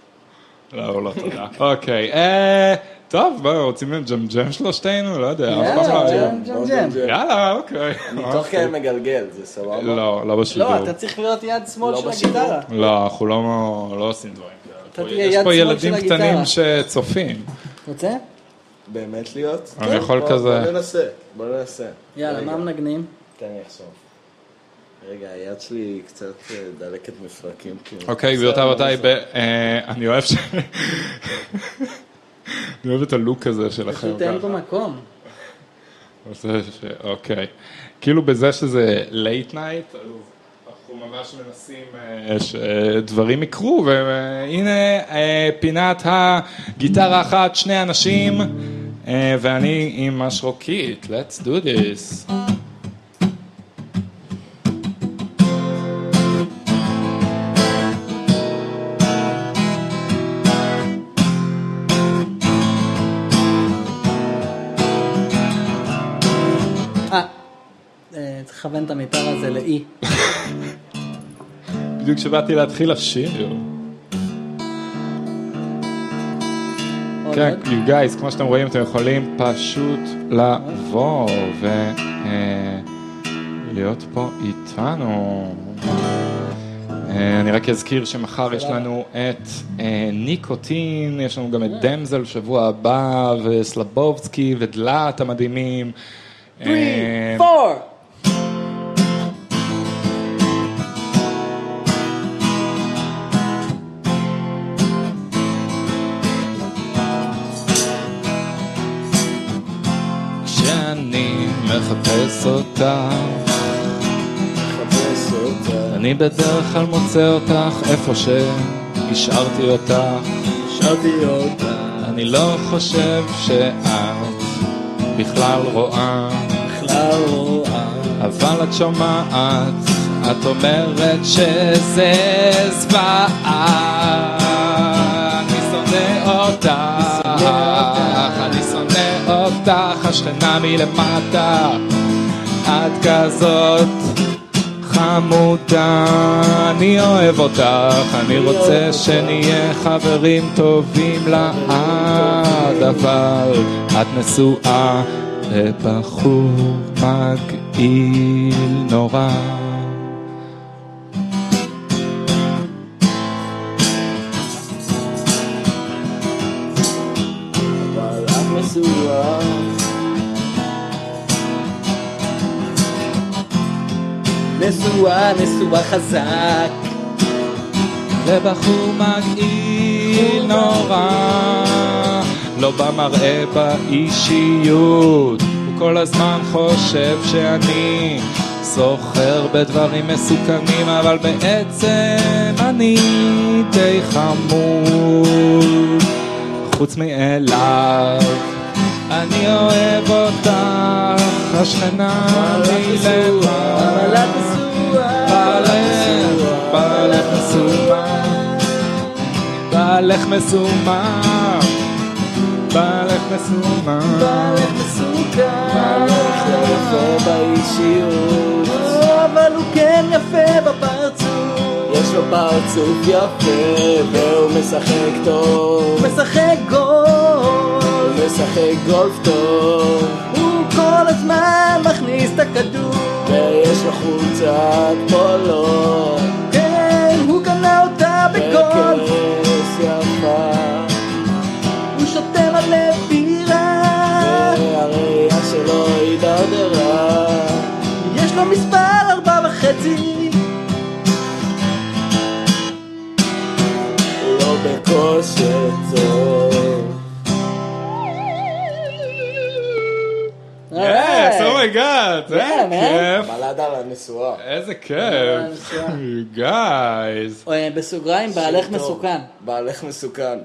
לא, לא תודה. אוקיי, אה, טוב, בוא, רוצים לג'מג'ם שלושתנו? לא יודע, לא יאללה, היה. ג'ם ג'ם ג'ם. יאללה, אוקיי. אני תוך כדי מגלגל, זה סבבה? לא, לא בשידור. לא, אתה צריך להיות יד שמאל לא של? הגיטרה. לא, אנחנו לא לא עושים דברים כאלה. אתה פה- תהיה יש יד פה שמאל ילדים של הגיטרה. קטנים שצופים. רוצה? באמת להיות? אני יכול בוא- כזה- בוא ננסה, בוא ננסה. יאללה, מה מנגנים? תן לי לחשוב. רגע, היד שלי קצת אה, דלקת מפרקים. אוקיי, גבירותיי ורבותיי, אה, אני אוהב ש... אני אוהב את הלוק הזה שלכם. פשוט אין פה. מקום. אוקיי. כאילו בזה שזה late night, אז אנחנו ממש מנסים אה, שדברים יקרו, והנה פינת הגיטרה אחת, שני אנשים, ואני עם משרוקית, let's do this. לכוון את המיתר הזה לאי. בדיוק כשבאתי להתחיל לשיר. כן, you guys, כמו שאתם רואים, אתם יכולים פשוט לבוא ולהיות פה איתנו. אה, אני רק אזכיר שמחר יש לנו את אה, ניקוטין, יש לנו גם את דמזל שבוע הבא, וסלבובסקי ודלת המדהימים. אה, 3, 4. מחפש אותה מחפש אותה. אני בדרך כלל מוצא אותך איפה שהשארתי אותך. השארתי אותה. אני לא חושב שאת בכלל רואה, בכלל רואה. אבל את שומעת, את אומרת שזה זוועה. אני שונא אותך, אני שונא אותך, השכנה מלמטה. את כזאת חמודה, אני אוהב אותך, אני רוצה שנהיה חברים טובים לעד, אבל את נשואה לבחור מגעיל נורא. נשואה, נשואה חזק. לבחור מגעיל נורא, לא במראה באישיות, הוא כל הזמן חושב שאני סוחר בדברים מסוכנים, אבל בעצם אני די חמוד, חוץ מאליו. אני אוהב אותך, השכנה מלמעלה. נשואה. בעלך, מסומם, בעלך מסומם, בעלך מסומם. בעלך מסוכן. בעלך לא יפה באישיות. לא, אבל הוא כן יפה בפרצוף. יש לו פרצוף יפה, והוא משחק טוב. הוא משחק גול. משחק גולף טוב. הוא כל הזמן מכניס את הכדור. ויש לו חולצת פולו. כן, הוא קנה אותה בגולף. וכס יפה. הוא שותה מלא בירה. והראייה שלו הידרדרה. יש לו מספר ארבע וחצי. הוא לא בכושר טוב. Yes, oh my God, זה Yeah, man. כיף. בלדה על הנשואה. איזה כיף. guys. אה, בסוגריים, בעלך. מסוכן. בעלך מסוכן.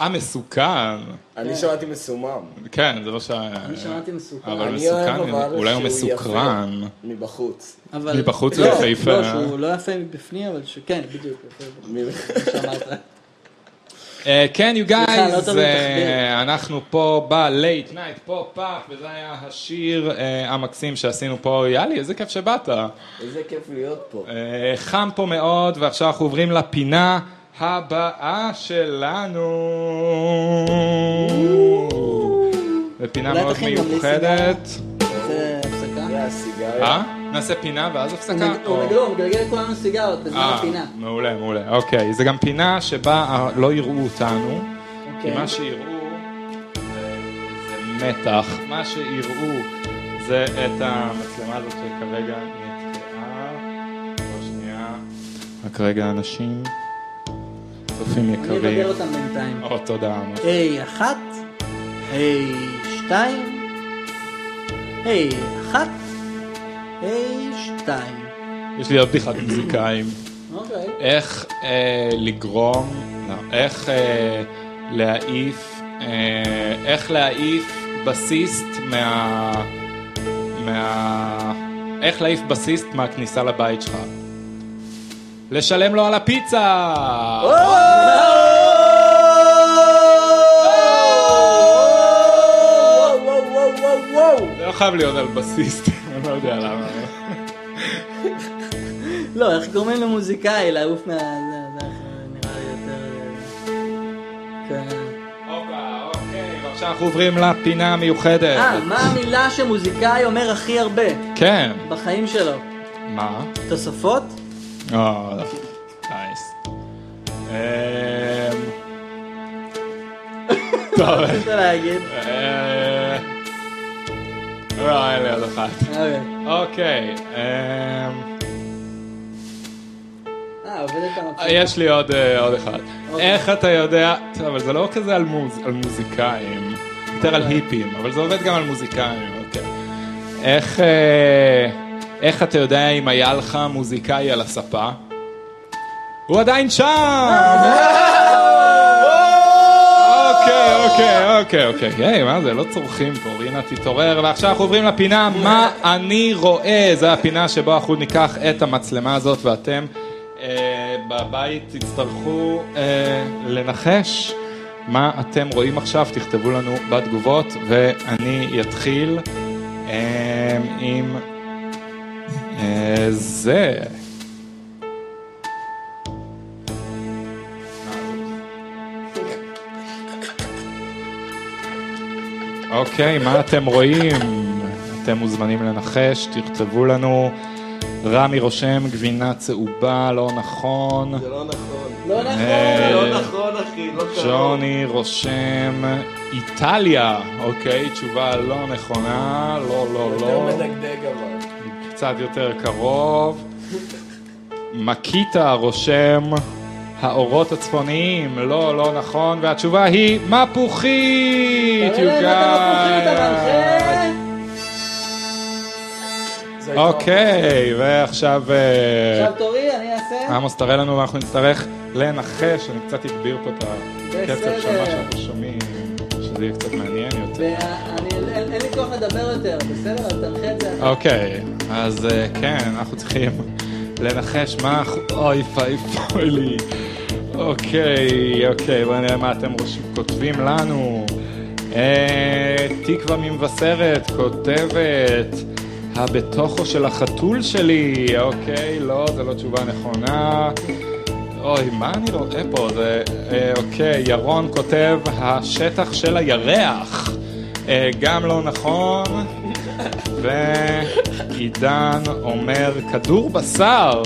אה, מסוכן. אני שמעתי מסומם. כן, זה לא ש... אני שמעתי מסוכן. אבל מסוכן, אולי הוא מסוקרן. מבחוץ. מבחוץ לא, הוא יפהפה. לא, שהוא לא יפה מבפנים, אבל שכן, בדיוק, יפה. מ- כמו שאמרת. אה, כן, you לא guys, אה. אנחנו פה ב-Late Night Pop-Up, וזה היה השיר אה, המקסים שעשינו פה. יאללה, איזה כיף שבאת. איזה כיף להיות פה. אה, חם פה מאוד, ועכשיו אנחנו עוברים לפינה הבאה שלנו. ופינה אולי מאוד מיוחדת. זה הפסקה? זה הסיגריה. אה? נעשה פינה ואז הפסקה? הוא מגלגל לכולנו סיגרות בזמן אה, הפינה. מעולה, מעולה. אוקיי, זה גם פינה שבה אה, לא יראו אותנו, כי אוקיי. מה שיראו זה- מתח. מה שיראו זה את המצלמה הזאת שכרגע נתקעה. לא שנייה. רק רגע, אנשים. צופים אני אבגר יקרים. אותם בינתיים. או, תודה. עמוס. A1, A2, A1, A2. יש לי עוד בדיחת מוזיקאים. אוקיי. איך אה, לגרום, לא, איך אה, להעיף, אה, איך להעיף בסיסט מה... מה... איך להעיף בסיסט מהכניסה לבית שלך. לשלם לו על הפיצה! זה לא חייב להיות על בסיסט, אני לא יודע למה. לא, איך גורמים למוזיקאי לעוף מה... זה זה נראה לי יותר... כן. אוקיי, ועכשיו אנחנו עוברים לפינה המיוחדת. אה, מה המילה שמוזיקאי אומר הכי הרבה כן. בחיים שלו? מה? תוספות? אה, נייס. אמ, טוב, מה רוצה להגיד? אה, לא, אין לי עוד אחת. אוקיי. אוקיי, עובדת יש לי עוד אה, אחד. אוקיי. איך אתה יודע, אבל זה לא כזה על מוז- על מוזיקאים, יותר על היפים, אבל זה עובד גם על מוזיקאים, אוקיי. איך, אה, איך אתה יודע אם היה לך מוזיקאי על הספה? הוא עדיין שם! אוקיי, אוקיי, אוקיי, אוקיי. היי, מה זה? לא צורכים פה, רינה תתעורר. ועכשיו אנחנו עוברים לפינה מה אני רואה. זו הפינה שבו אנחנו ניקח את המצלמה הזאת ואתם בבית תצטרכו אה, לנחש מה אתם רואים עכשיו. תכתבו לנו בתגובות ואני אתחיל. אה, עם אה, זה. אוקיי, מה אתם רואים? אתם מוזמנים לנחש, תכתבו לנו. רמי רושם, גבינה צהובה, לא נכון. זה לא נכון. לא נכון. אה, לא נכון, אחי, לא קרוב. ג'וני רושם, איטליה. אוקיי, תשובה לא נכונה, לא, לא, יותר לא. מדגדג אבל. קצת יותר קרוב. מקיטה רושם, האורות הצפוניים, לא, לא נכון, והתשובה היא מפוחית, תראה להם you guys. אוקיי, ועכשיו אה, עכשיו תורי, אני אעשה. עמוס תראה לנו ואנחנו נצטרך לנחש, אני קצת אגביר פה את הקצב של. מה שאנחנו שומעים, שזה יהיה קצת מעניין יותר. אין לי כוח לדבר יותר, בסדר? אז תנחה את זה. אוקיי, אז אה, כן, אנחנו צריכים לנחש מה... אנחנו- אוי פאי פוי לי. אוקיי, אוקיי, בואו נראה מה אתם כותבים לנו. אה, תקווה ממבשרת כותבת, הבתוכו של החתול שלי. אוקיי, לא, זו לא תשובה נכונה. אוי, מה אני רואה פה? זה... אה, אוקיי, ירון כותב, השטח של הירח. אה, גם לא נכון. ועידן אומר, כדור בשר.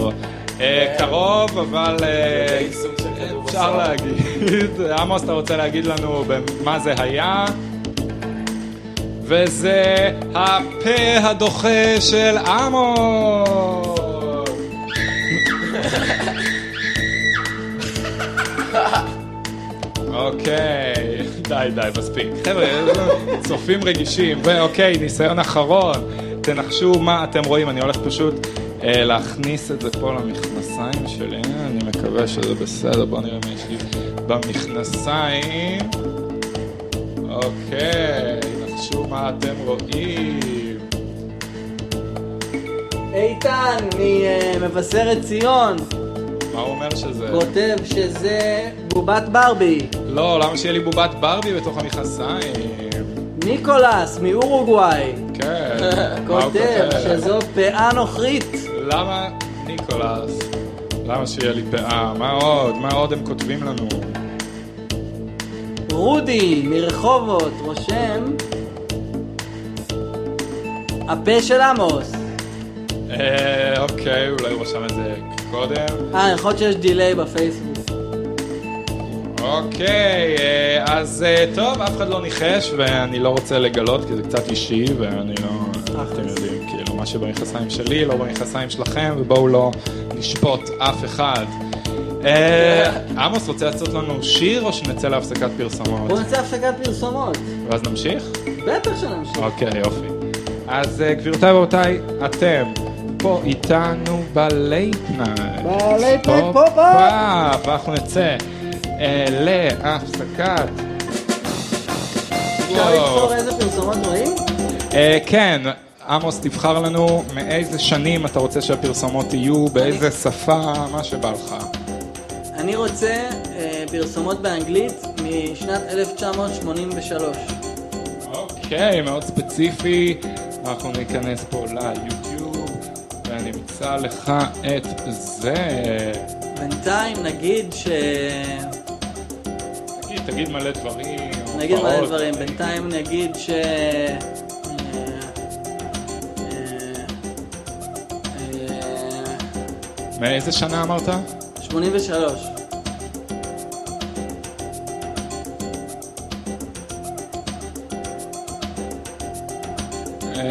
אה, קרוב, אבל אה, אפשר. להגיד. עמוס, אתה רוצה להגיד לנו מה זה היה? וזה הפה הדוחה של עמוס. אוקיי, די, די, מספיק. חבר'ה, צופים רגישים. ואוקיי, ניסיון אחרון. תנחשו מה אתם רואים, אני הולך פשוט אה, להכניס את זה פה למכנסיים שלי. אני מקווה שזה בסדר, בואו נראה מה יש לי במכנסיים. אוקיי, נחשו מה אתם רואים. איתן ממבשרת ציון מה הוא אומר שזה? כותב שזה בובת ברבי. לא, למה שיהיה לי בובת ברבי בתוך המכנסיים? ניקולס מאורוגוואי כן. כותב שזו פאה נוכרית. למה ניקולס? למה שיהיה לי פאה? מה עוד? מה עוד הם כותבים לנו? רודי מרחובות רושם הפה של עמוס. אה, אוקיי, אולי הוא רשם את זה קודם. אה, יכול להיות שיש דיליי בפייסבוק. אוקיי, אה, אז אה, טוב, אף אחד לא ניחש, ואני לא רוצה לגלות, כי זה קצת אישי, ואני לא... אתם יודעים, כאילו, מה שבמכנסיים שלי, לא במכנסיים שלכם, ובואו לא נשפוט אף אחד. אה, עמוס, רוצה לעשות לנו שיר, או שנצא להפסקת פרסומות? בואו נעשה הפסקת פרסומות. ואז נמשיך? בטח שנמשיך. אוקיי, יופי. אז אה, גבירותיי ורבותיי, אתם פה איתנו ב Late Night. ב Late Night Pop-Up. ואנחנו נצא אה, להפסקת... אפשר לבחור איזה פרסומות רואים? אה, כן, עמוס, תבחר לנו מאיזה שנים אתה רוצה שהפרסומות יהיו, באיזה שפה, מה שבא לך. אני רוצה פרסומות באנגלית משנת 1983. אוקיי, מאוד ספציפי. אנחנו ניכנס פה ליוטיוב ונמצא לך את זה. בינתיים נגיד ש... תגיד, תגיד מלא דברים. נגיד מלא. דברים. בינתיים נגיד ש... אה, אה, מאיזה שנה אמרת? אה, 83.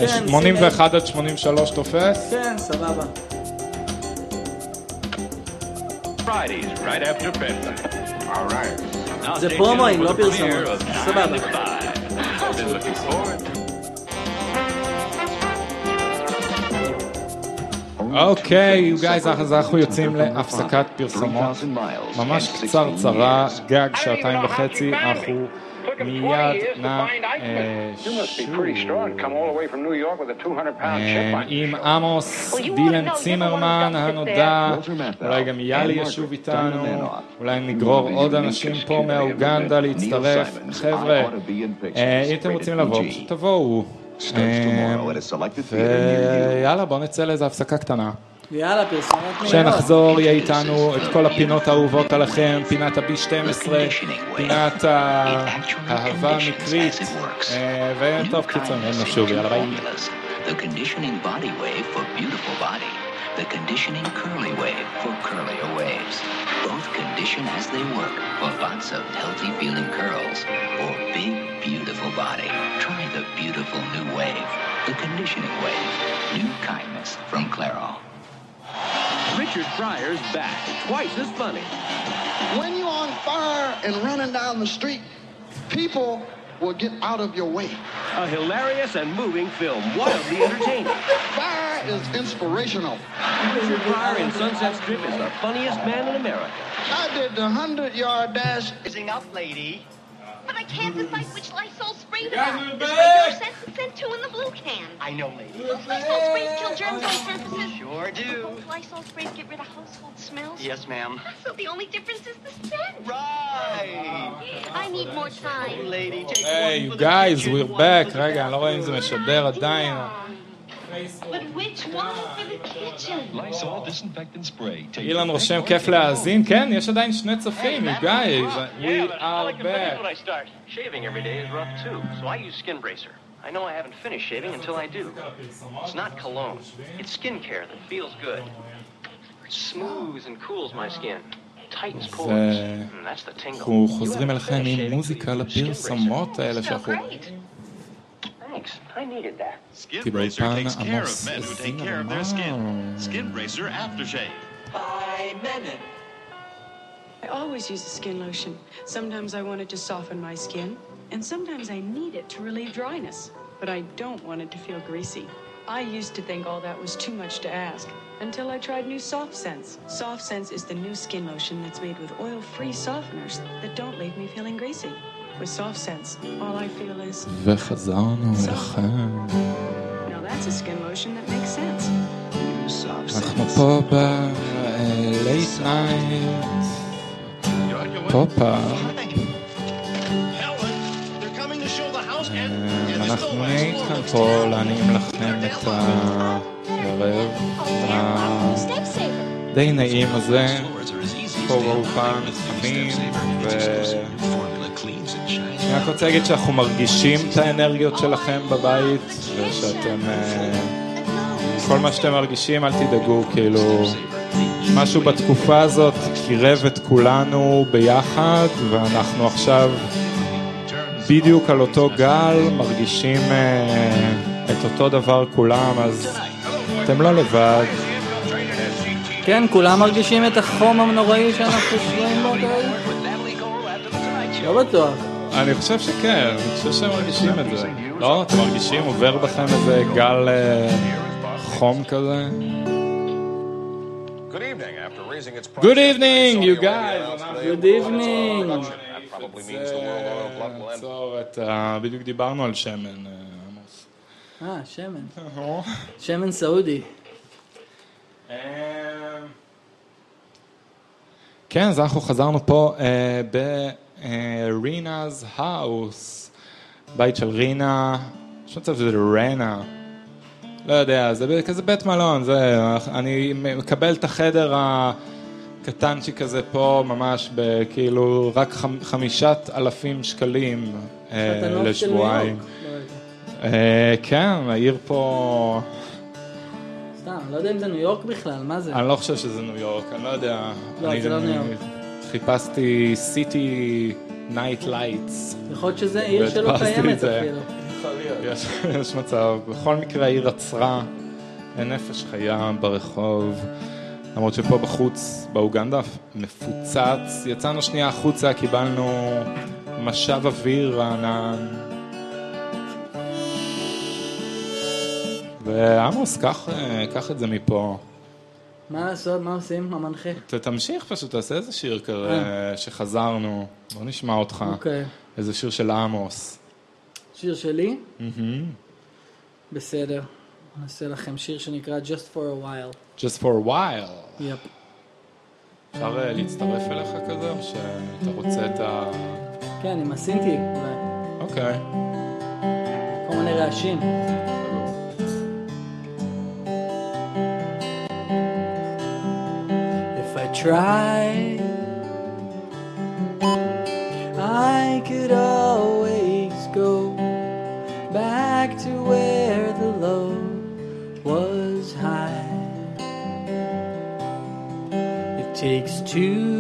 כן, 81 עד 83 תופס? כן, סבבה. Fridays, right after bedtime. All right. Now זה פרומואים, לא for the premiere פרסומות. of סבבה. 9 to 5. I've been looking forward to אוקיי, you guys, אז אנחנו יוצאים להפסקת פרסומות ממש קצרצרה, גג שעתיים וחצי, אנחנו מיד נא אה, You must be pretty strong. To come all the way from New York with a 200 pound chip אה, on עם עמוס דילן צימרמן הנודע, אולי גם יאלי ישוב איתנו, אולי נגרור עוד אנשים פה מאוגנדה להצטרף. חבר'ה, אה, אם אתם רוצים לבוא, פשוט תבואו, you. ויאללה, בוא נצא לאיזו הפסקה קטנה. ויאללה, פרסומות מהירות. כשנחזור יהיה איתנו את כל הפינות האהובות עליכם, פינת ה-B12, פינת האהבה המקרית, אה, וטוב, קיצור, מאוד נשוב, יאללה ביי. The conditioning body wave for beautiful body. The conditioning curly wave for curlier waves. Both condition as they work for lots of healthy feeling curls or big beautiful body. Try the beautiful new wave. The conditioning wave. New kindness from Clairol. Richard Pryor's back, twice as funny. When you're on fire and running down the street, people will get out of your way. A hilarious and moving film, wildly entertaining. Fire is inspirational. Richard Pryor in Sunset Strip is the funniest man in America. I did the 100 yard dash. Raising up, lady. But I can't decide which Lysol spray to guys buy. are This back. regular scent and scent two in the blue can. I know, lady. Those Lysol sprays kill germs on surfaces. Sure do. Those Lysol sprays get rid of household smells. Yes, ma'am. So the only difference is the scent. Right. I need more time. Lady, take היי, one you for the guys, kitchen, we're one back. for the רגע, אני לא רואה אם זה משדר עדיין. אילן it רושם back כיף once להאזין, כן, יש עדיין שני צופים, you guys, we Yeah, but all I are can think is back. when I start. Shaving every day is rough too, so I use Skin Bracer. I know I haven't finished shaving until I do. It's not cologne. It's skincare that feels good. It smooths and cools my skin. Tightens pores. And that's the tingle. אנחנו You חוזרים haven't אליכם finished עם shaving מוזיקה till you use Skin Bracer. לפרסומות האלה So שאנחנו great. Thanks. I needed that. Skin People Racer takes care of men who take care of their skin. Skin Racer Aftershave. By Menon. I always use a skin lotion. Sometimes I want it to soften my skin, and sometimes I need it to relieve dryness. But I don't want it to feel greasy. I used to think all that was too much to ask until I tried new Soft Sense. Soft Sense is the new skin lotion that's made with oil free softeners that don't leave me feeling greasy. With Soft Sense, all I feel is וחזרנו אליכם. now that's a skin lotion that makes sense. Use soft אנחנו. פה ב-late night. Pop-Up. אה, אנחנו נהיה איתכם. פה להנעים לכם את הערב. הדי נעים הזה, פה new חמים, Step אני רק רוצה להגיד שאנחנו מרגישים את האנרגיות שלכם בבית, ושאתם... אה, כל מה שאתם מרגישים, אל תדאגו, כאילו... משהו בתקופה הזאת קירב את כולנו ביחד, ואנחנו עכשיו בדיוק על אותו גל, מרגישים אה, את אותו דבר כולם, אז אתם לא לבד. כן, כולם מרגישים את החום הנוראי שאנחנו שרויים בו כרגע? לא בטוח. אני חושב שכן, אני חושב שהם מרגישים את זה. לא? אתם מרגישים? עובר בכם איזה גל אה, חום כזה? Good evening. You guys. Good evening. עצור את ה... בדיוק דיברנו על שמן, אה, עמוס. אה, שמן. שמן סעודי. כן, אז אנחנו חזרנו פה אה, ברינה's האוס, בית של רינה, יש מצב שזה רנה, לא יודע, זה כזה בית מלון, זה, אני מקבל את החדר הקטנצ'יק הזה פה ממש בכאילו רק חמ, חמישת אלפים שקלים אה, לשבועיים. יורק. אה, כן, העיר פה, סתם, לא יודע אם זה ניו יורק בכלל, מה זה? אני לא חושב שזה ניו יורק, אני לא יודע. לא, אני- זה לא ניו יורק. חיפשתי City Night Lights. יכול להיות שזה עיר שלא קיימת. אפילו. יש, יש מצב. בכל מקרה העיר עצרה, אין נפש חיה ברחוב. למרות שפה בחוץ, באוגנדה, מפוצץ. יצאנו שנייה החוצה, קיבלנו משב אוויר רענן. ועמוס, קח, אה, קח את זה מפה. מה לעשות, מה עושים, המנחה? ת- תמשיך פשוט, תעשה איזה שיר כזה שחזרנו. בוא נשמע אותך. אוקיי. איזה שיר של עמוס. שיר שלי? בסדר. נעשה לכם שיר שנקרא Just for a while. Just for a while. יפ. אפשר אה, להצטרף אליך כזה, או שאתה רוצה את ה... כן, עם הסינטי אולי. אוקיי. כל מיני רעשים. If I could always go back to where the low was high. It takes two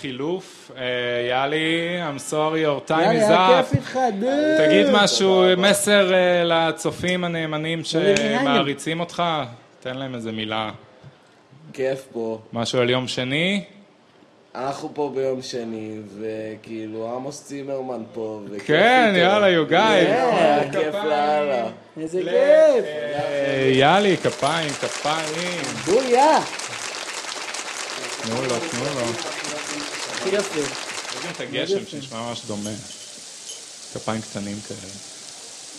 חילוף. אה, יאלי, I'm sorry, your time יאללה, is up. כיף איתך, דוד. תגיד משהו, מסר אה, לצופים הנאמנים ולעניינים. שמעריצים אותך, תן להם איזה מילה. כיף פה. משהו על יום שני? אנחנו פה ביום שני, וכאילו עמוס צימרמן פה, וכיף כן, איתו. יאללה, you guys. היה כיף לאללה. איזה כיף. אה, יאלי, כפיים, כפיים. בויה. תנו לו, תנו לו. יודעים את הגשם שנשמע ממש דומה. כפיים קטנים כאלה.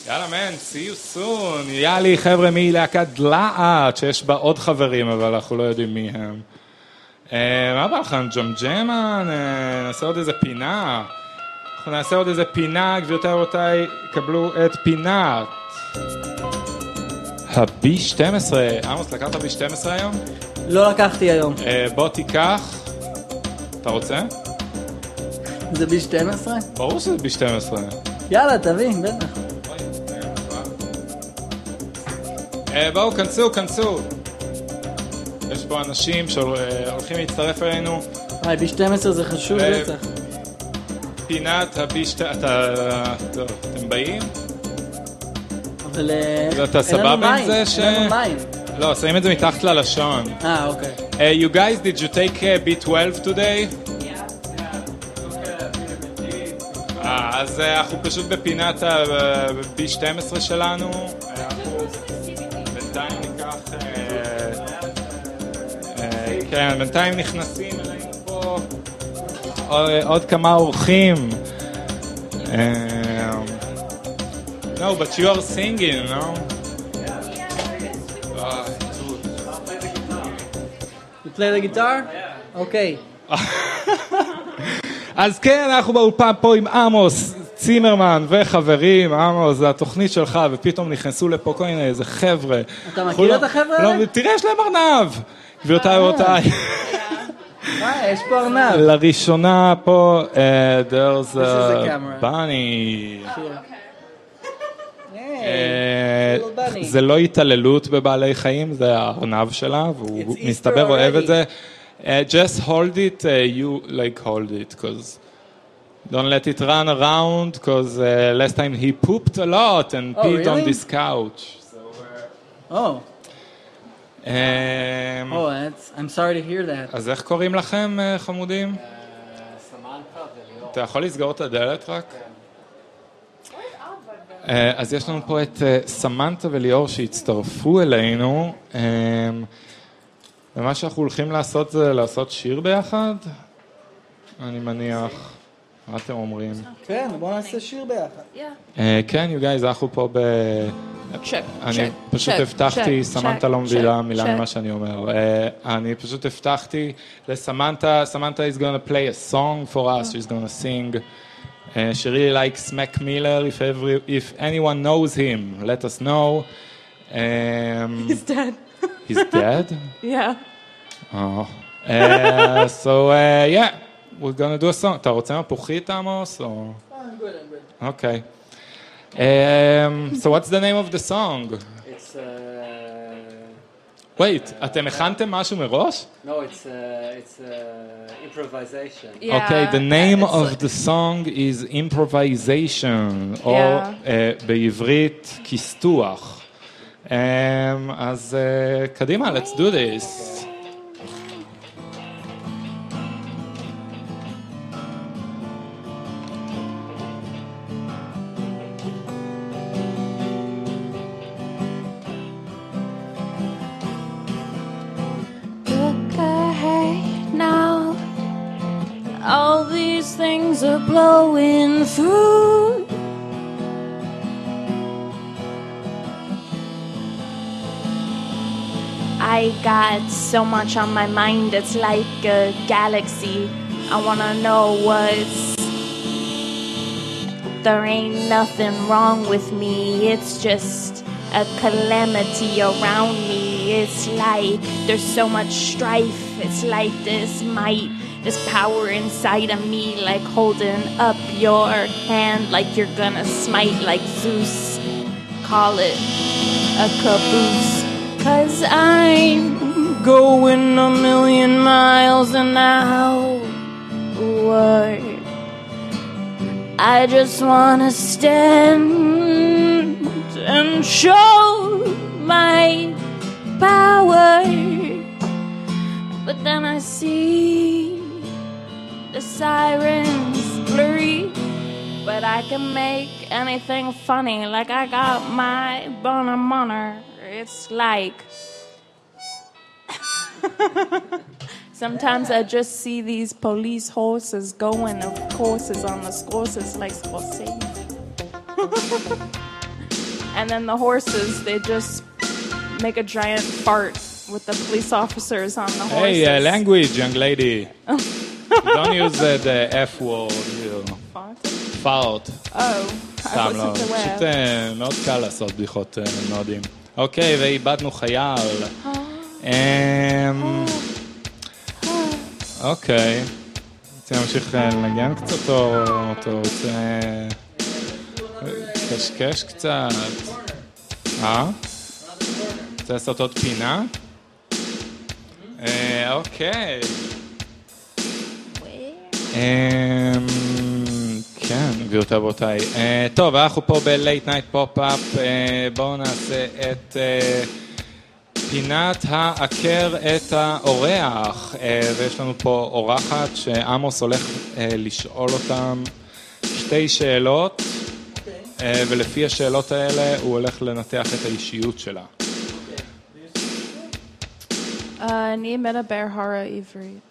יאללה מן, see you soon. יאללה, חבר'ה מלהקת דלעת, שיש בה עוד חברים, אבל אנחנו לא יודעים מי הם. אה, מה בא לכם, ג'מג'מן? אה, נעשה עוד איזה פינה. אנחנו נעשה עוד איזה פינה, גבירותיי ורבותיי, קבלו את פינת. ה-B12, עמוס, לקחת B12 היום? לא לקחתי היום. אה, בוא תיקח. אתה רוצה? זה ב-12? ברור שזה B12. יאללה, תביא, בטח. אה, בואו, כנסו, כנסו. יש פה אנשים שהולכים להצטרף אלינו. וואי, ב-12 זה חשוב אה, רצח. פינת הבישט... אתה... טוב, אתם באים? אבל אה, אתה סבבה עם זה ש... אין לנו מים. לא, שמים את זה מתחת ללשון. אה, אוקיי. Uh, you guys, did you take uh, B12 today? אה, אז אה, אנחנו פשוט בפינת ה-B12 שלנו. אה, אנחנו בינתיים ניקח... אה, אה, כן, בינתיים נכנסים אלינו פה עוד- עוד כמה אורחים. אה, No, but you are singing, no? Play the guitar? Okay. אז כן, אנחנו באולפן פה עם עמוס צימרמן וחברים, עמוס, זה התוכנית שלך, ופתאום נכנסו לפה כל מיני איזה חבר'ה. אתה מכיר את החבר'ה לא, האלה? תראה, יש להם ארנב. גבירותיי ורבותיי, אה, יש פה ארנב. לראשונה פה, אה, there's This is the a camera. bunny. זה לא התעללות בבעלי חיים, זה הארנב שלה, והוא מסתבר אוהב. את זה. Uh, just hold it, uh, you like hold it, because don't let it run around, because uh, last time he pooped a lot and Oh, peed on this couch. Oh, Um, oh, that's, I'm sorry to hear that. אז איך קוראים לכם, אה, חמודים? אתה יכול לסגור את הדלת רק? אה, אז יש לנו פה את אה, סמנטה וליאור שהצטרפו אלינו, אה, ומה שאנחנו הולכים לעשות זה לעשות שיר ביחד, אני מניח. מה אתם אומרים? כן, בוא נעשה שיר ביחד. אה, כן, you guys, אנחנו פה ב... אני פשוט הבטחתי, סמנטה לא מבינה מילה. ממה שאני אומר. אה, אני פשוט הבטחתי לסמנטה, סמנטה is gonna play a song for us, she's gonna sing. Uh, she really likes Mac Miller, if, every, if anyone knows him, let us know. Um, He's dead. he's dead? Yeah. Oh. Uh, so, uh, yeah, we're gonna do a song. אתה רוצה מפוחית, עמוס? או... אוקיי. Um, so what's the name of the song? It's, uh, wait, אתם הכנתם משהו מראש? no, it's, uh, it's uh, improvisation. Okay, the name of the song is improvisation, או Yeah. uh, בעברית כיסתוח. Um, אז uh, קדימה, let's do this. Look Blowing through. I got so much on my mind, it's like a galaxy. I wanna know what's. There ain't nothing wrong with me, it's just a calamity around me. It's like there's so much strife, it's like this might, this power inside of me, like holding up your hand, like you're gonna smite, like Zeus. Call it a caboose. Cause I'm going a million miles an hour. I just wanna stand and show my power. But then I see the sirens blurry. But I can make anything funny, like I got my boner moner. It's like Sometimes I just see these police horses going of courses on the courses like Scorsese. and then the horses, they just make a giant fart with the police officers on the horses. Hey, uh, language, young lady. Don't use uh, the F word. You. פארט. Oh, סתם לא, פשוט. אה, מאוד קל לעשות בדיחות אה, נודים. אוקיי, ואיבדנו חייל. אמ, אוקיי. רוצה להמשיך אה, לנגן קצת, או אתה רוצה לקשקש קצת? אה? רוצה לעשות עוד פינה? אה, אוקיי. אמ, כן, גבירותיי ורבותיי. אה, טוב, אנחנו פה ב-Late Night Pop-Up, אה, בואו נעשה את אה, פינת העקר את האורח, ויש לנו פה אורחת שעמוס הולך לשאול אותם שתי שאלות, אה, ולפי השאלות האלה הוא הולך לנתח את האישיות שלה. Uh, אני מדבר הרה עברית.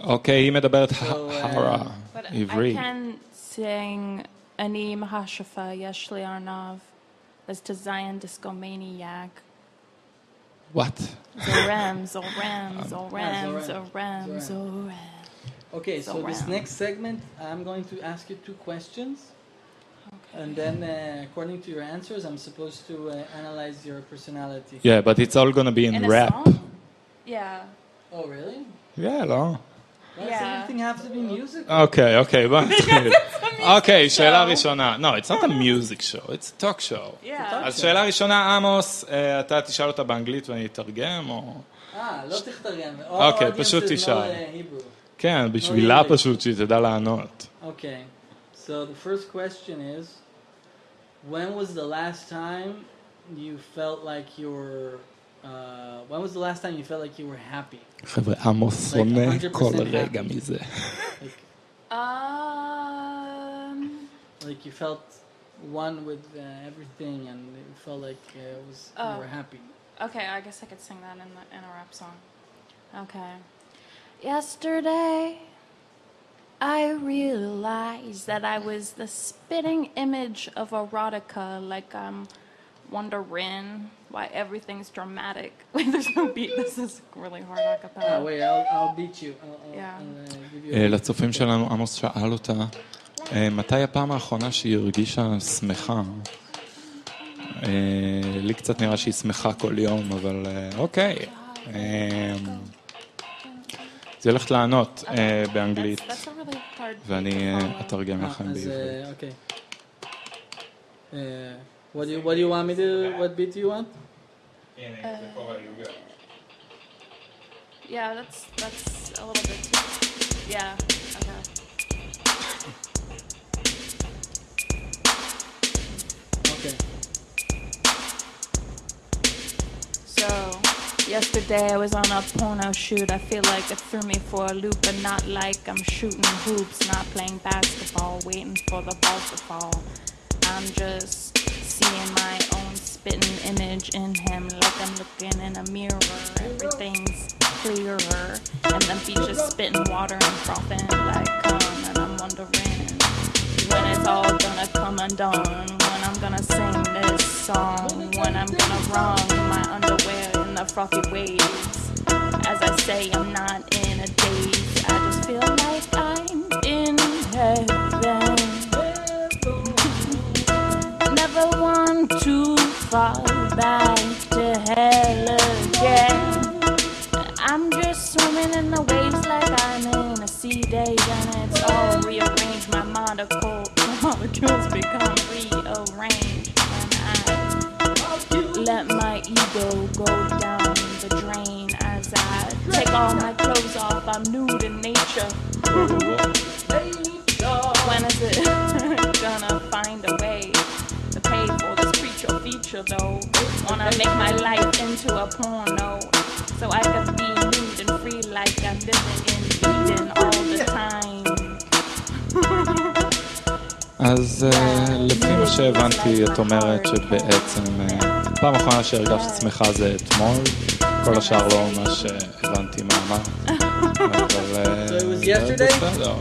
אוקיי, היא מדברת הרה, But I עברית. can sing אני מהשפה, יש לי ארנב, אז תזיין דיסקומניאק. What? Zoram, Zoram, Ah, Zoram, Zoram. Zoram, Zoram. Zoram. Okay, so this Zoram. next segment, I'm going to ask you two questions. And then, uh, according to your answers, I'm supposed to uh, analyze your personality. Yeah, but it's all gonna be in, In a rap. song? Yeah. Oh, really? Yeah, לא? Why does Yeah. everything have to be music? אוקיי, אוקיי, בוא נתחיל. אוקיי, שאלה ראשונה. No, it's not a music show, it's a talk show. Yeah. אז שאלה ראשונה, עמוס, אה, אתה תשאל אותה באנגלית ואני אתרגם, או... אה, לא תתרגם. אוקיי, Audience פשוט is תשאל. not, uh, Hebrew. כן, בשבילה English. פשוט, שהיא תדע לענות. Okay, so the first question is when was the last time you felt like you were uh, when was the last time you felt like you were happy חבר'ה, עמוס Like שונא 100% כל happy. רגע מזה. Um. like you felt one with uh, everything and you felt like uh, it was Oh. you were happy Okay, I guess I could sing that in the, in a rap song. Okay. Yesterday, I realized that I was the spitting image of erotica, like I'm wondering why everything's dramatic. Wait, there's no beat. This is really hard acapella. oh wait I'll, I'll beat you I'll, I'll, Yeah. I'll, uh, give you אה, a לצופים שלנו, עמוס שאל אותה, אה, מתי הפעם האחרונה שהיא הרגישה שמחה? אה, לי קצת נראה שהיא שמחה כל יום, אבל אה, אוקיי. אה, אז היא הולכת לענות אה, באנגלית, That's a really hard ואני אה, אתרגם Ah, לכם as, בעברית. uh, okay uh, what do you what do you want me to what beat do you want Yeah, that's that's a little bit too. Yeah. Okay. okay So, yesterday I was on a porno shoot. I feel like it threw me for a loop, but not like I'm shooting hoops, not playing basketball, waiting for the ball to fall. I'm just seeing my own spitting image in him, like I'm looking in a mirror. Everything's clearer, and the beach is spitting water and frothing like cum, and I'm wondering when it's all gonna come undone. When I'm gonna sing this song. When I'm gonna wrong my underwear in the frothy waves. As I say, I'm not in fall back to hell again. I'm just swimming in the waves like I'm in a sea day, and it's all rearranged. My molecule, my molecules become rearranged and I let my ego go down the drain as I take all my clothes off. I'm nude in nature. When is it gonna find feature though? Wanna make my life into a porno so I could be nude and free like I'm living in Eden all the time. אז אה, לפי מה שהבנתי, את אומרת שבעצם אה, פעם אחרונה שהרגשת שמחה זה אתמול, כל השאר לא ממש אה, הבנתי מה אמרת, אבל אה, So it was זה yesterday? בסדר.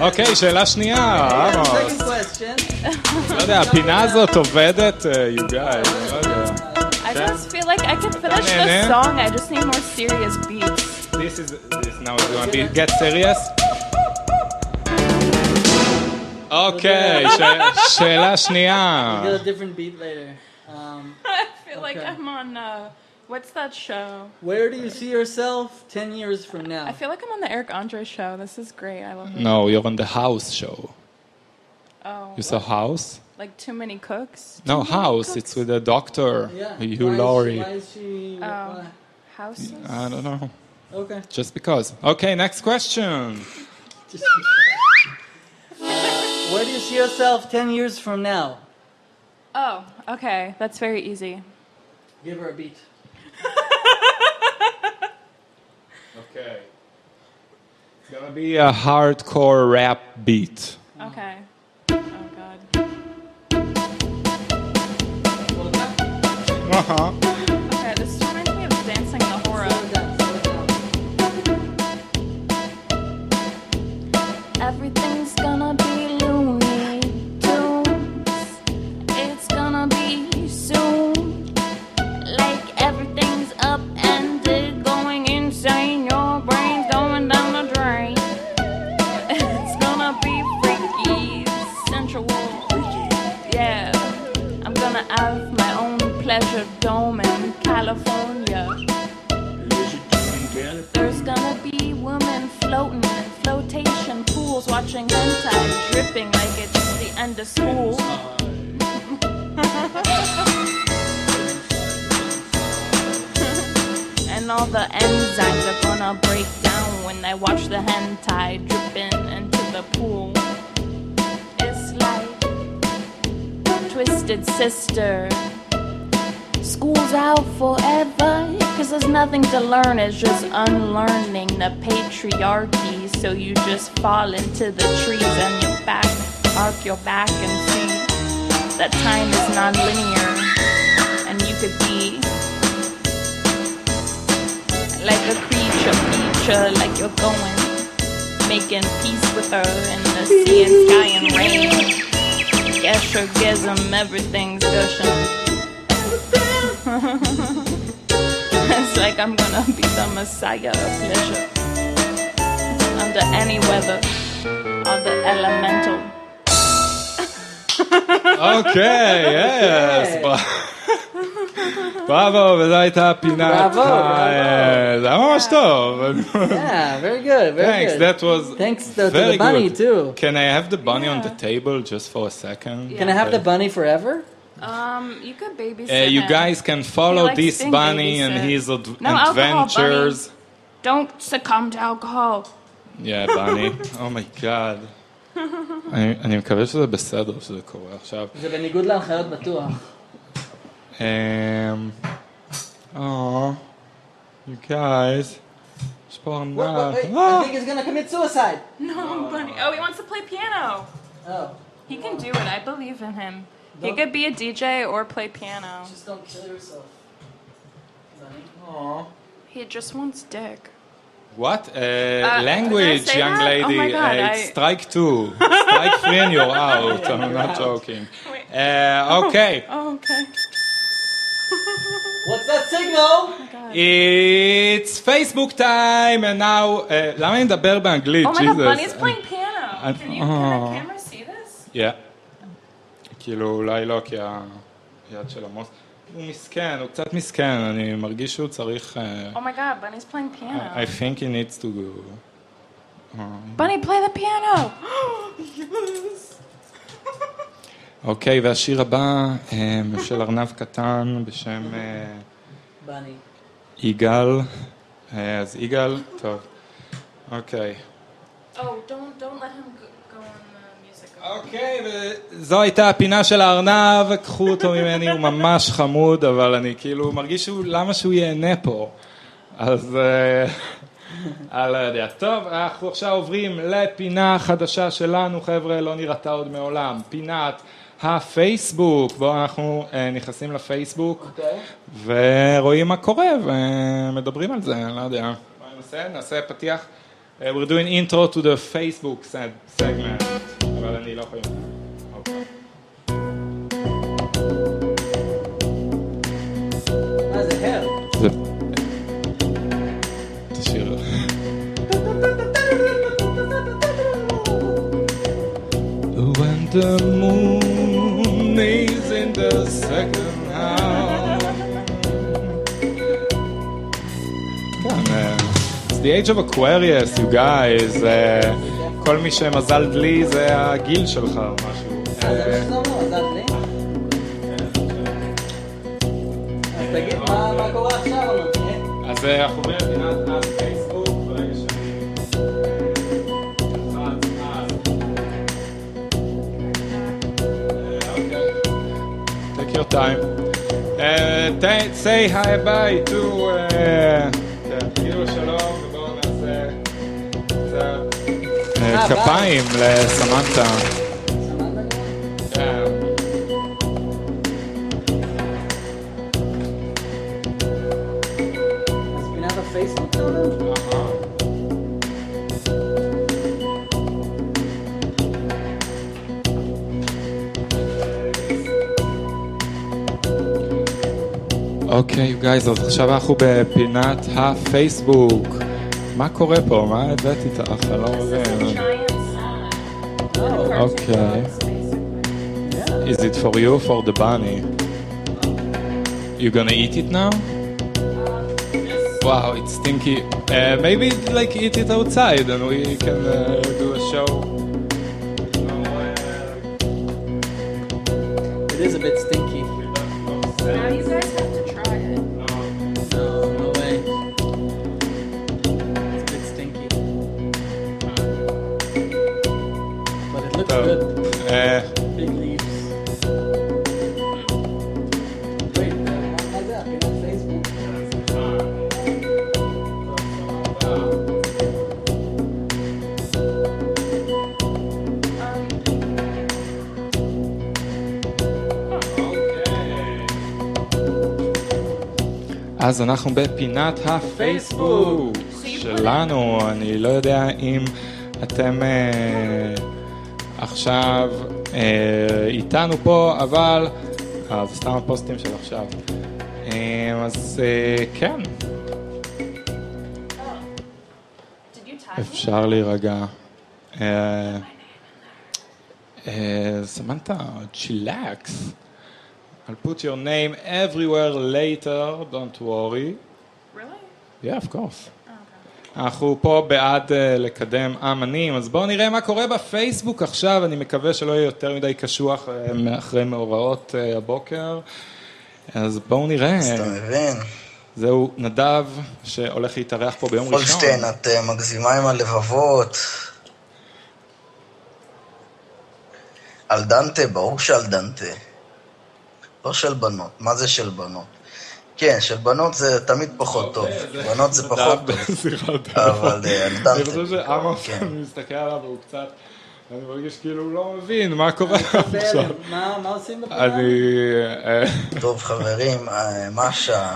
Yeah. yesterday. אוקיי, שאלה שנייה, second עמוס. question לא יודע, הפינה הזאת עובדת, אה, you guys, לא יודע. I just feel like I can finish Nah, the nah. song. I just need more serious beats. This is, this now is going to be, get serious. אוקיי, ש- שאלה שנייה. We'll get a different beat later um, I feel like Okay. I'm on, uh, what's that show? where do you see yourself 10 years from now I feel like I'm on the Eric Andre show. This is great. I love it. No, you're on the house show. Oh. You saw House? Like too many cooks? No, many House. cooks? It's with the doctor, yeah Hugh why is she- Laurie. why is she Oh. why? Houses? I don't know. okay Just because. Okay, next question. Where do you see yourself 10 years from now Oh, okay. That's very easy. give her a beat Okay. It's gonna be a hardcore rap beat. Okay. Oh, God. Uh huh. Just unlearning the patriarchy. So you just fall into the trees and your back, arc your back and see that time is non-linear, and you could be like a creature, feature, like you're going, making peace with her in the sea and sky and rain. Guess everything's gushing. it's like I'm gonna be the messiah of pleasure. Under any weather, or the elemental. אוקיי, יס. בראבו, וזו הייתה פינת בראבו, ה... זה היה ממש טוב. Yeah, very good, very Thanks, good. that was Thanks to, to very the bunny good. too. Can I have the bunny on the table just for a second? Can I have the bunny forever? Um, you could babysit Uh, you him. guys can follow He likes this being bunny and babysit. his ad- No alcohol, adventures. bunny. Don't succumb to alcohol. Yeah, bunny. oh my god. אני, אני מקווה שזה בסדר שזה קורה עכשיו. זה בניגוד להנחיות בטוח. Um, oh, you guys. יש פה Wait, ארנב. wait, אה. I think he's gonna commit suicide. No, bunny. Oh, he wants to play piano. Oh. He can do it. I believe in him. He Don't- could be a DJ or play piano. Just don't kill yourself. Aw. He just wants dick. What? Uh, did I language, say young that? Oh lady. my God, uh, it's I- strike two. strike three and you're out. I'm not joking. Uh, okay. Oh, okay. What's that signal? It's Facebook time, and now... Uh, למה אני מדבר באנגלית? Oh my god, Jesus. Bunny's playing piano. I- Can you, can Oh. the camera see this? Yeah. כאילו, אולי לא, כי היד של עמוס... הוא מסכן, הוא קצת מסכן, אני מרגיש שהוא צריך... uh, Oh my god, Bunny's playing piano. I think he needs to go. Uh, Bunny, play the piano. אוקיי, והשיר הבא אה, של ארנב קטן בשם אה, Bunny. יגאל. אה, אז יגאל, טוב. אוקיי. Oh, don't don't let him go, go on the music. אוקיי, זו הייתה הפינה של הארנב, קחו אותו ממני, הוא ממש חמוד, אבל אני כאילו מרגיש שהוא, למה שהוא ייהנה פה? אז אה, אני לא יודע. טוב, אנחנו עכשיו עוברים לפינה חדשה שלנו, חבר'ה, לא נראתה עוד מעולם. פינת הפייסבוק. בואו אנחנו אה, נכנסים לפייסבוק אוקיי. ורואים מה קורה ומדברים על זה, אני לא יודע. נעשה? נעשה פתיח. Uh, we're doing intro to the Facebook seg- segment, אבל אני לא יכול... אוקיי. מה זה הר? זה... תשאיר. When the moon is in the second house. כן, אה, It's the age of Aquarius, you guys. אה, כל מי שמזל דלי זה הגיל שלך או משהו. אה, זה אה, אומר, מזל? אז תגיד מה קורה עכשיו. אז אה, עוברים לפינת אז פייסבוק, ברגע שאני... אה, אוקיי. Take your time. אה, ת- say hi bye to... אה, כפיים לסמנטה. אוקיי, גייז, אז עכשיו אנחנו בפינת הפייסבוק. מה קורה פה? מה הבאתי איתך? אני לא מבין. אוקיי. Is it for you or for the bunny? You gonna eat it now? Wow, it's stinky. Uh, maybe like eat it outside and we can uh, do a show. אנחנו בפינת הפייסבוק שלנו, אני לא יודע אם אתם אה, עכשיו אה, איתנו פה, אבל אה, זה סתם הפוסטים של עכשיו. אה, אז אה, כן? אפשר להירגע. אה, אה, סמנטה, צ'ילקס. I'll put your name everywhere later, don't worry. Really? Yeah, of course. אנחנו פה בעד אה, לקדם אמנים, אז בואו נראה מה קורה בפייסבוק עכשיו, אני מקווה שלא יהיה יותר מדי קשוח אה, אחרי מאורעות אה, הבוקר. אז בואו נראה. אז אתה מבין? זהו נדב שהולך להתארח פה ביום ראשון. פולשטיין, את אה, מגזימה עם הלבבות. על דנטה, ברור שעל דנטה. לא של בנות. מה זה של בנות? כן, של בנות זה תמיד פחות טוב. בנות זה פחות טוב. אבל אה, על אני. חושב שעמוס, כן. אני מסתכל עליו והוא קצת, אני מרגיש כאילו הוא לא מבין מה קורה עכשיו. מה מה עושים בפינה? אני... אה, טוב, חברים, אה, משה.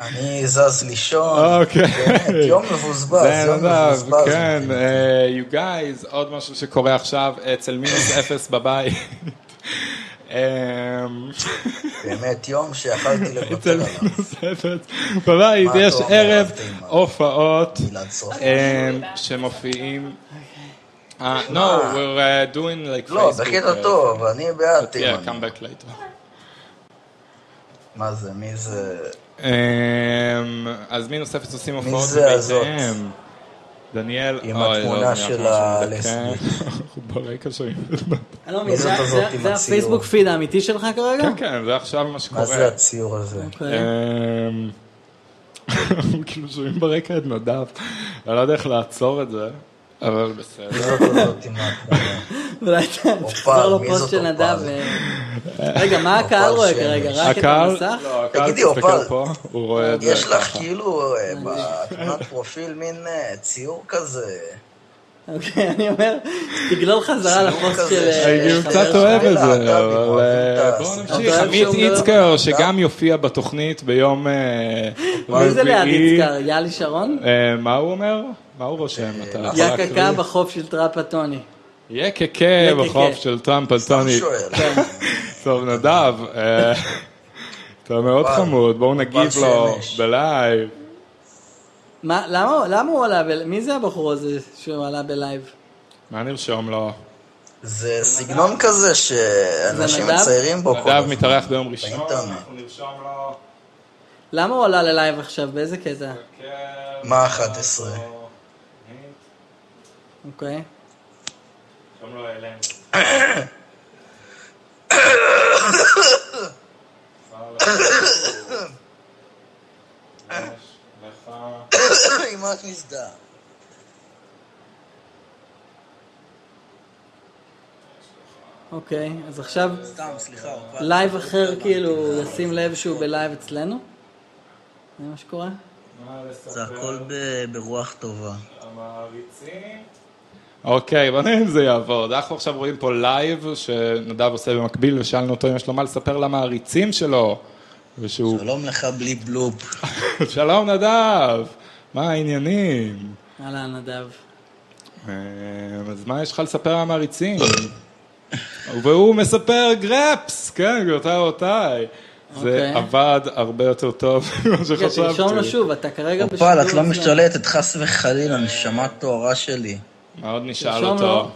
אני זז לישון. אוקיי. יום מבוזבז, זה יום מבוזבז. כן, you guys, עוד משהו שקורה עכשיו אצל מינוס אפס בבית. אמ, באמת, יום שיכלתי לוותר עליו. בבית יש ערב? הופעות. אמ, שמופיעים. No, מה? we're uh, doing like לא, Facebook. בקטע uh, טוב, אני בעד but תימני. Yeah, come back later. מה זה, מי זה? אמ, אז מינוס אפס עושים מי הופעות זה הזאת? בביתיהם. דניאל, עם התמונה לא, של הלסבית. אנחנו ברקע זאת זה-? הפייסבוק פיד האמיתי שלך כרגע? כן, כן, זה עכשיו מה שקורה. מה זה הציור הזה? אוקיי. אמ, אנחנו כאילו שומעים ברקע את נדב. אני לא יודע איך לעצור את זה, אבל בסדר. הזאת עם התמונה? אולי תחזור לפוסט של נדב. ו- רגע, מה הקהל רואה. כרגע? רק את המסך? לא, הקהל אופל, פה, הוא רואה את זה יש לך. כאילו אה, בתמונת פרופיל מין אה, ציור כזה. אוקיי, אני אומר, תגלול חזרה לפוסט של... אני אה, קצת אוהב את להט"בים, זה, אבל אה, בואו אתה נמשיך. אוהב עמית איצקר, שגם יופיע בתוכנית ביום אה, מי זה ליד רביעי. יצקר? יאלי שרון? אה, מה הוא אומר? מה הוא רושם? אתה יכול יקקה? בחוף של טראפטוני. יקקה. בחוף של טראמפ על סתם טוני. שואל. טוב, נדב, אה, אתה מאוד חמוד, בואו נגיב לו. בלייב. מה, למה למה הוא עלה, ב- מי זה הבחור הזה שהוא עלה בלייב? מה נרשום לו? זה סגנון כזה שאנשים נדב? מציירים בו נדב. מתארח ביום ראשון. אנחנו נרשום לו... למה הוא עלה ללייב עכשיו? באיזה קטע? מה 11? אוקיי. מה את מזדהה? אוקיי, אז עכשיו. לייב אחר כאילו, לשים לב שהוא בלייב אצלנו? זה מה שקורה? זה הכל ברוח טובה. המעריצים. אוקיי, בוא נראה אם זה יעבוד. אנחנו עכשיו רואים פה לייב שנדב עושה במקביל, ושאלנו אותו אם יש לו מה לספר למעריצים שלו. ושהוא... שלום לך בלי בלופ. שלום נדב, מה העניינים? אהלן, נדב. אה, אז מה יש לך לספר למעריצים? והוא מספר גרפס, כן, גבירותיי ורבותיי. זה אוקיי. עבד הרבה יותר טוב ממה שחשבתי. תרשום לו שוב, אתה כרגע בשידור. אופל, את לא משתלטת, חס וחלילה, נשמה טהורה שלי. מה עוד נשאל אותו? לו,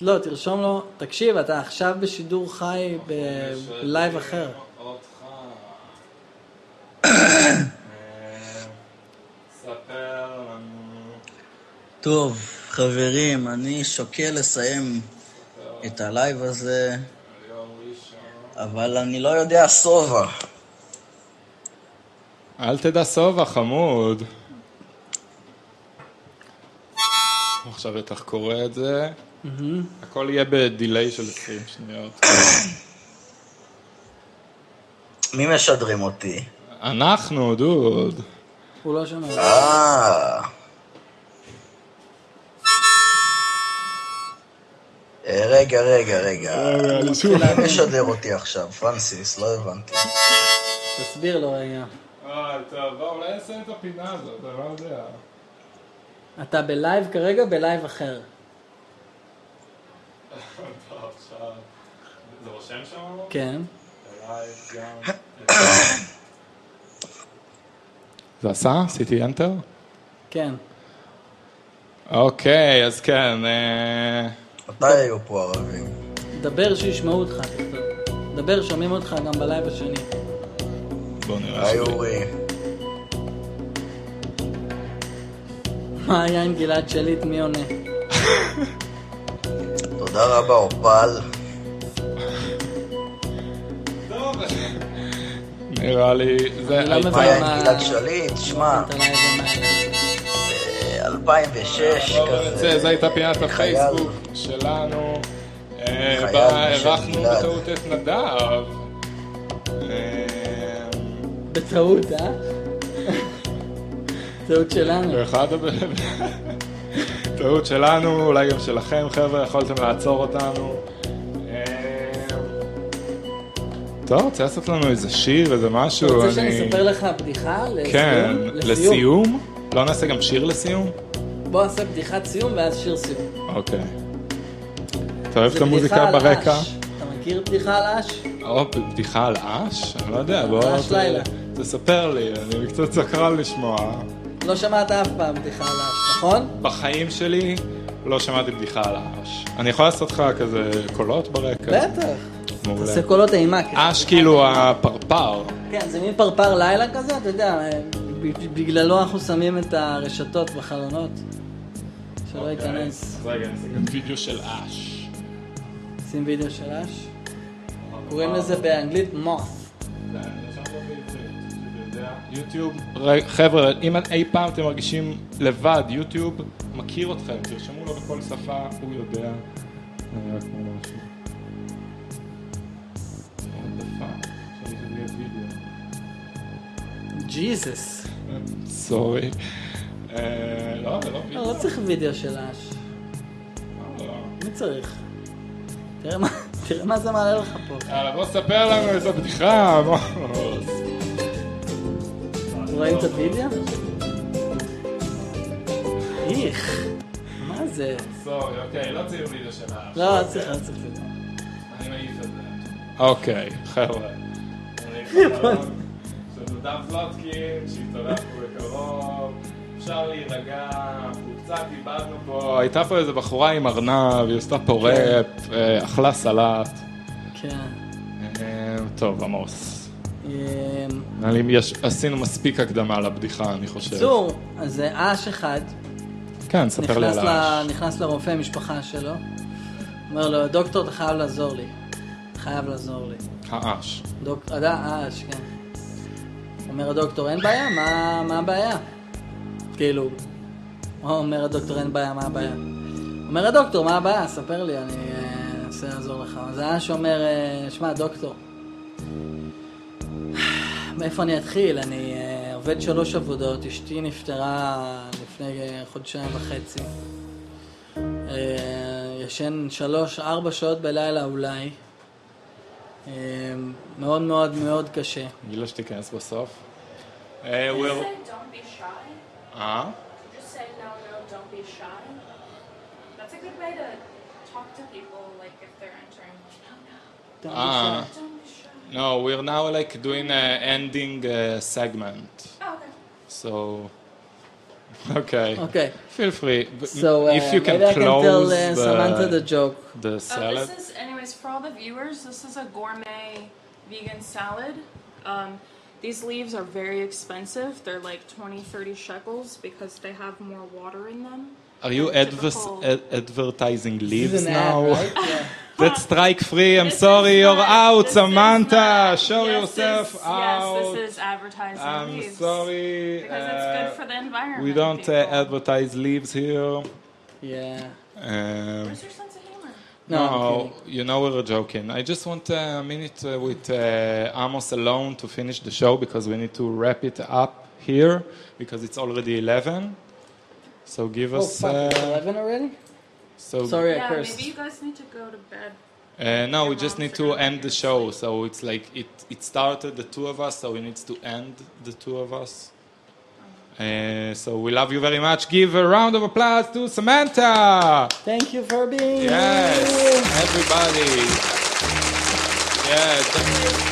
לא, תרשום לו, תקשיב, אתה עכשיו בשידור חי בלייב אחר. טוב, חברים, אני שוקל לסיים את הלייב הזה, אבל אני לא יודע שובע. אל תדע שובע, חמוד. עכשיו בטח קורא את זה. מהמם. הכל יהיה ב delay של 20 שניות. מי משדרים אותי? אנחנו, דוד. הוא לא שומע. אה... אה, רגע, רגע, רגע. מי משדר אותי עכשיו? פרנסיס, לא הבנתי. תסביר לו רגע. אה, טוב, אולי נסיים את הפינה הזאת, אני לא יודע. אתה בלייב כרגע? בלייב אחר. טוב, עכשיו... זה רושם שם? כן. זה עשה? עשיתי enter? כן. אוקיי, אז כן. אה, מתי היו פה ערבים? דבר שישמעו אותך, תכתוב. דבר, שומעים אותך גם בלייב השני. בוא נראה. היי. אורי. מה היה עם גלעד שליט? מי עונה? תודה רבה, אופל. נראה לי... זה... לא מה היה עם גלעד שליט? שמע, את הלייבים האלה. ב-2006 זה- כזה. זה הייתה פינת. הפייסבוק שלנו, אה, בה אירחנו גלעד. בטעות את נדב. אה, בטעות, אה? טעות שלנו. באחד ה... טעות שלנו, אולי גם שלכם, חבר'ה, יכולתם לעצור אותנו. אה, טוב, רוצה לעשות לנו איזה שיר, איזה משהו? אתה רוצה אני- שאני אספר לך בדיחה? כן, לסיום? לא נעשה גם שיר לסיום? בוא נעשה בדיחת סיום ואז שיר סיום. אוקיי. אתה אוהב את המוזיקה ברקע? אש. אתה מכיר בדיחה על אש? או, בדיחה על אש? אני לא יודע, בוא... אש לילה. תספר לי, אני קצת סקרן לשמוע. לא שמעת אף פעם בדיחה על אש, נכון? בחיים שלי לא שמעתי בדיחה על האש. אני יכול לעשות לך כזה קולות ברקע? בטח. מעולה. תעשה קולות אימה. אש כאילו הפרפר. כן, זה מין פרפר לילה כזה, אתה יודע, ב- בגללו אנחנו שמים את הרשתות בחלונות. שלא ייכנס. רגע, נעשה גם וידאו של אש. שים וידאו של אש. קוראים לזה באנגלית מות. יוטיוב, חבר'ה, אם אי פעם אתם מרגישים לבד, יוטיוב מכיר אתכם, תרשמו לו בכל שפה, הוא יודע. אני רק אומר משהו. ג'יזוס. סורי. אה, לא, זה לא לא, וידאו. לא צריך וידאו של אש. לא. מי צריך? תראה מה- זה מעלה לך פה. יאללה, בוא ספר לנו הבדיחה, עמוס. רואים את הוידאו? איך, מה זה? סורי, אוקיי, לא צריך וידאו של האש. לא, לא צריך, לא צריך וידאו. אני מעיף את זה. אוקיי, חבר'ה. זלוטקין, שהתעורר פה בקרוב. אפשר להירגע, קצת איבדנו פה. הייתה פה איזה בחורה עם ארנב, היא עשתה פה ראפ, אה, אכלה סלט. כן. אה, טוב, עמוס. אמ, נראה לי יש- עשינו מספיק הקדמה לבדיחה, אני חושב. בקיצור, אז זה אש אחד. כן, ספר לי על האש. נכנס לרופא משפחה שלו. אומר לו, דוקטור, אתה חייב לעזור לי. חייב לעזור לי. האש. דוק... אדם, אש, כן. אומר הדוקטור, אין בעיה, מה, מה הבעיה? כאילו, אומר הדוקטור, אין בעיה, מה הבעיה? אומר הדוקטור, מה הבעיה? ספר לי, אני אה, אנסה לעזור לך. אז האש אומר, אה, שמע, דוקטור, מאיפה אני אתחיל? אני אה, עובד שלוש עבודות, אשתי נפטרה לפני חודשיים וחצי. אה, ישן שלוש, ארבע שעות בלילה אולי. אה, מאוד מאוד מאוד קשה. גילה שתיכנס בסוף. אה, be shy. אה? Just say no, no, don't be shy. That's a good way to talk to people, like if they're entering. No, no. Don't be Ah. shy. Don't be shy. No, we're now like doing a ending uh, segment. Oh, okay. So, okay. Okay. Feel free. B- So, uh, if you can maybe I can tell, uh, the, Samantha the joke. The Uh, salad. this is, anyways, for all the viewers, this is a gourmet vegan salad. Um, these leaves are very expensive. They're like 20, 30 shekels because they have more water in them. Are you advers- ad- advertising leaves This ad, now? right? Yeah. That's strike free. I'm sorry, you're out, Samantha. Show yourself this, out. Yes, this is advertising I'm leaves. sorry. Because it's uh, good for the environment. We don't uh, advertise leaves here. Yeah. Um, Where's your sense of humor? No, no, you know we're joking. I just want a minute uh, with uh, Amos alone to finish the show because we need to wrap it up here because it's already 11. So give Oh, us. fuck, uh, 11 already? So Sorry, I yeah, cursed. maybe you guys need to go to bed. Uh, no, we just need to end the show. So it's like it, it started the two of us, so we need to end the two of us. Uh, so we love you very much. Give a round of applause to Samantha. Thank you for being Yes, here. everybody. Yeah, th-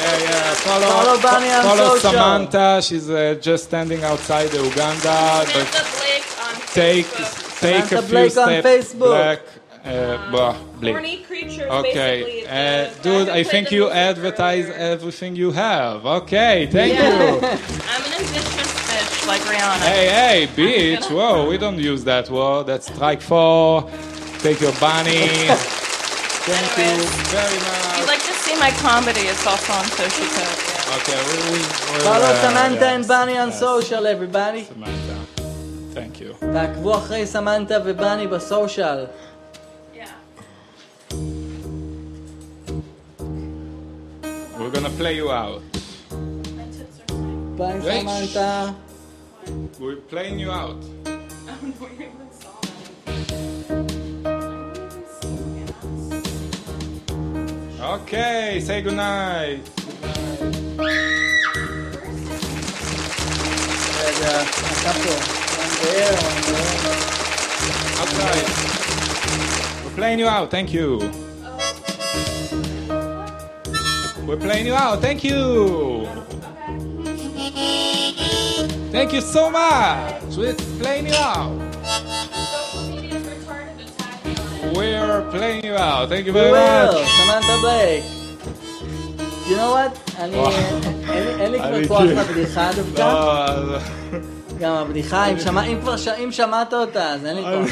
yeah, yeah. Follow, Follow Bunny on follow social. Samantha. She's uh, just standing outside the Uganda. But Blake on take take Samantha a few Blake on steps Facebook. back. Uh, blah, Blake. Horny creatures, Okay, basically. uh, The guy dude, I played think the you music advertise everything you have. Okay, thank Yeah. you. I'm an ambitious bitch like Rihanna. Hey, hey, bitch! Whoa, we don't use that word. That's strike four. Take your bunny. Thank you very If much. you'd like to see my comedy, it's also on Social Code. Okay, we, we, we're, Follow uh, Samantha yes, and Bunny on yes, social, everybody. Samantha. Thank you. תעקבו אחרי סמנטה ובני בסושיאל. We're gonna play you out. ביי Hey, סמנטה. We're playing you out. Okay, say goodnight. רגע, אתה פה. one there, one there. Outside. We're playing you out. Thank you. We're playing you out. Thank you. Thank you so much. We're playing you out. We're playing you out. Thank you We very will, much. סמנטה בלייק. You know what? אני... וואו. אין לי- אין לי אני כבר כוח כאילו- לבדיחה דווקא. גם הבדיחה, אם כבר שמעת אותה, אז אין לי כוח.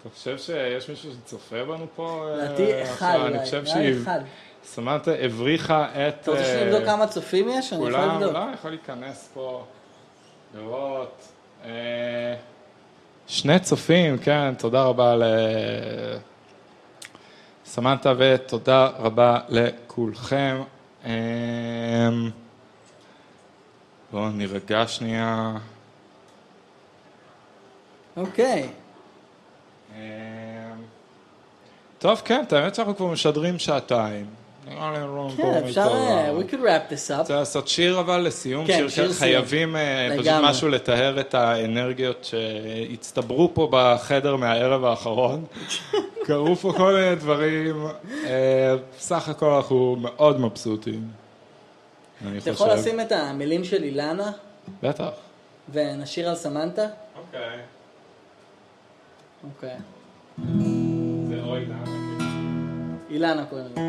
אתה חושב שיש מישהו שצופה בנו פה? אה, לדעתי עכשיו? אחד אני אולי, חושב שהיא... סמנטה הבריחה את... אתה רוצה אה, שנבדוק כמה צופים יש? אני יכול כולם, לבדוק. לא, יכול להיכנס פה, לראות. אה, שני צופים, כן, תודה רבה לסמנטה ותודה רבה לכולכם. אה, בואו נירגע שנייה. אוקיי. אה, טוב, כן, את האמת שאנחנו כבר משדרים שעתיים. נראה לי לא כן, אפשר... אה, we could wrap this up. רוצה לעשות שיר אבל לסיום, כן, שיר שיר. חייבים אה, פשוט. משהו לטהר את האנרגיות שהצטברו פה בחדר מהערב האחרון. קרו פה כל מיני דברים, אה, סך הכל אנחנו מאוד מבסוטים. אני אתה יכול. לשים את המילים של אילנה, בטח. ונשיר על סמנטה? אוקיי. אוקיי. זה אוי למה. אילנה קוראים לזה.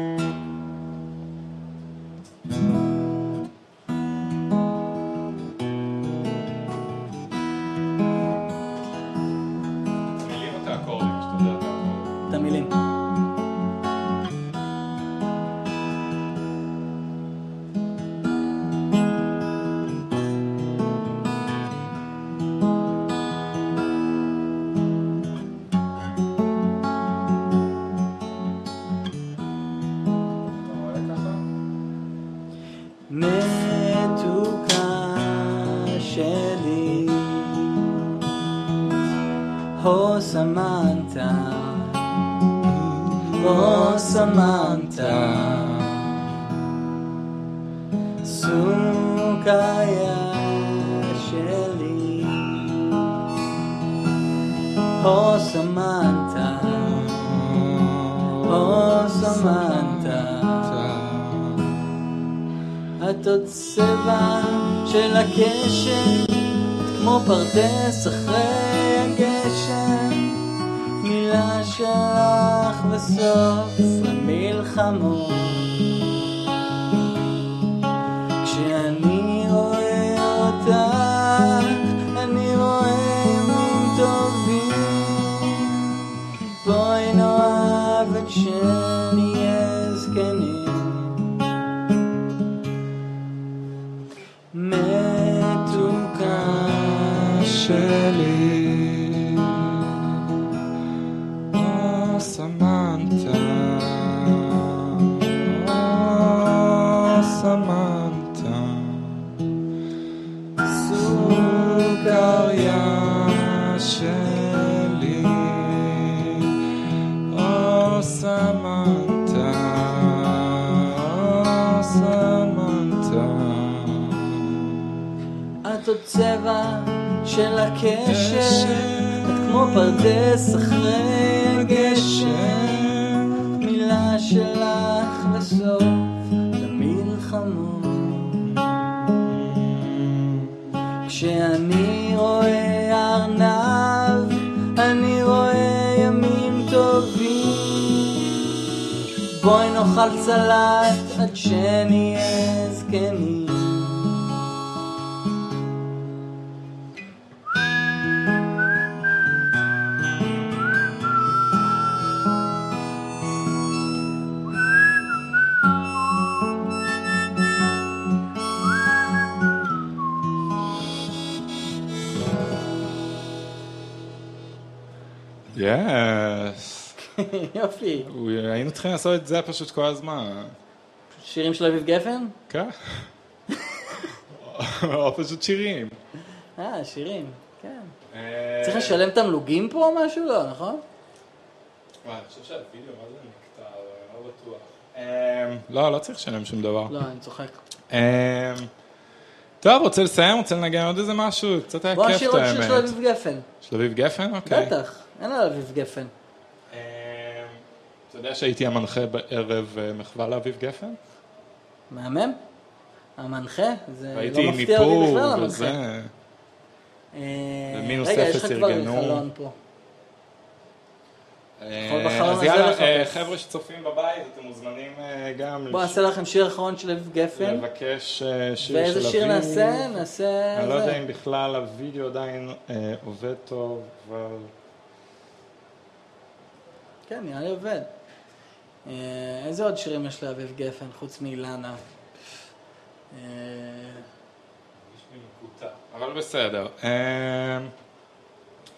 פרדס אחרי הגשם, מילה שלך בסוף עשרה לעשות את זה פשוט כל הזמן. שירים של אביב גפן? כן. או פשוט שירים. אה, שירים, כן. אה, צריך לשלם תמלוגים פה או משהו? לא, נכון? אני חושב שהווידאו, מה זה נקטע? אני לא בטוח. אמ, לא, לא צריך לשלם שום דבר. לא, אני צוחק. אמ, טוב, רוצה לסיים? רוצה לנגן עוד איזה משהו? קצת היה בוא כיף נשאיר את עוד שיר של האמת. אביב גפן. של אביב גפן? אוקיי. בטח, אין על אביב גפן. אתה יודע שהייתי המנחה בערב אה, מחווה לאביב גפן? מהמם? המנחה? זה לא מפתיע אותי בכלל וזה. המנחה. אה, ומינוס רגע, יש אפס לך כבר ארגנו. חלון פה. אה, אז יאללה, חבר'ה שצופים בבית, אתם מוזמנים גם בוא נעשה לכם שיר אחרון של אביב גפן. לבקש שיר של אביב. ואיזה שיר נעשה? נעשה... אני לא. יודע אם בכלל הווידאו עדיין עובד טוב, אבל... כן, נראה לי עובד. אה, איזה עוד שירים יש לאביב גפן חוץ מאילנה? אה, אבל בסדר. אה,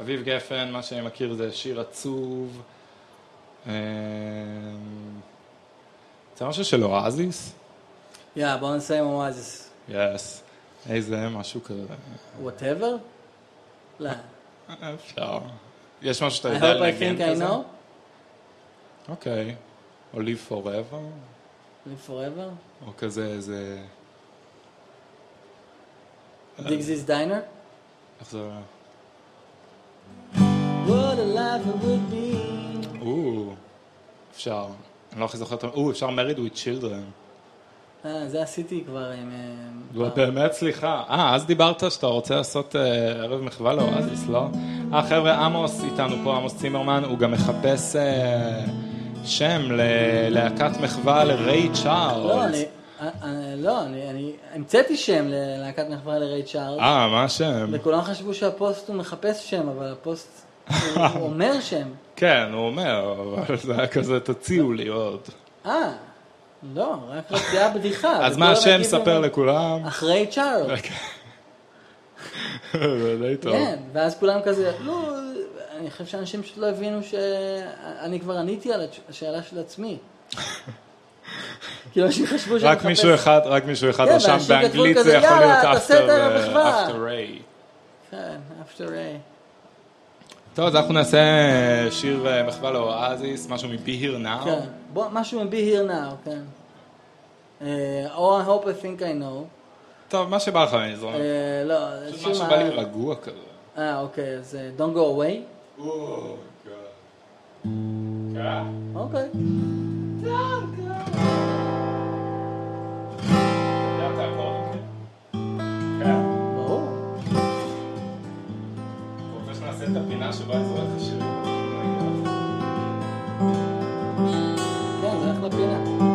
אביב גפן, מה שאני מכיר זה שיר עצוב. זה משהו של אואזיס? יא, בואו נסיים עם אואזיס. Yes. איזה, משהו כזה. Whatever? לא. אפשר. יש משהו שאתה I יודע hope I לנגן think I כזה? know. אוקיי. או Live Forever? Live forever? או כזה איזה... Digsy's Diner? איך זה... What a life it would be. או, אפשר. אני לא הכי זוכר את ה... או, אפשר Married with Children. אה, זה עשיתי כבר עם... אה, באמת, סליחה. אה, אז דיברת שאתה רוצה לעשות אה, ערב מחווה לאואזיס, לא? אה, חבר'ה, עמוס איתנו פה, עמוס צימרמן, הוא גם מחפש אה, שם ללהקת מחווה לריי לא, צ'ארלס. אני... אה, לא, אני המצאתי שם ללהקת מחווה לריי צ'ארלס. אה, מה השם? וכולם חשבו שהפוסט הוא מחפש שם, אבל הפוסט הוא אומר שם. כן, הוא אומר, אבל זה היה כזה, תציעו לי עוד. אה, לא, רק רציעה בדיחה. אז מה השם? ספר לכולם. אחרי צ'ארלס. זה די טוב. כן, ואז כולם כזה, לא, אני חושב שאנשים פשוט לא הבינו שאני כבר עניתי על השאלה של עצמי. כאילו אנשים חשבו שאני רק מישהו אחד, רק מישהו אחד כן, רשם באנגלית זה יכול "יאללה, להיות את after, הערב uh, מחווה." after Ray. כן, after A. טוב, אז אנחנו נעשה שיר אה, מחווה לאואזיס, משהו מ-Be Here Now. כן, בוא, משהו מ-Be Here Now, כן. אה, או I hope I think I know. טוב, מה שבא לך אני זורם. אה, לא, זה שיר משהו מה- בא לי רגוע כזה. אה, אוקיי, אז אה, Don't go away. כן? ברור. רוצה שנעשה את הפינה שבה אני זורק לך שירים? כן, זה אחלה פינה.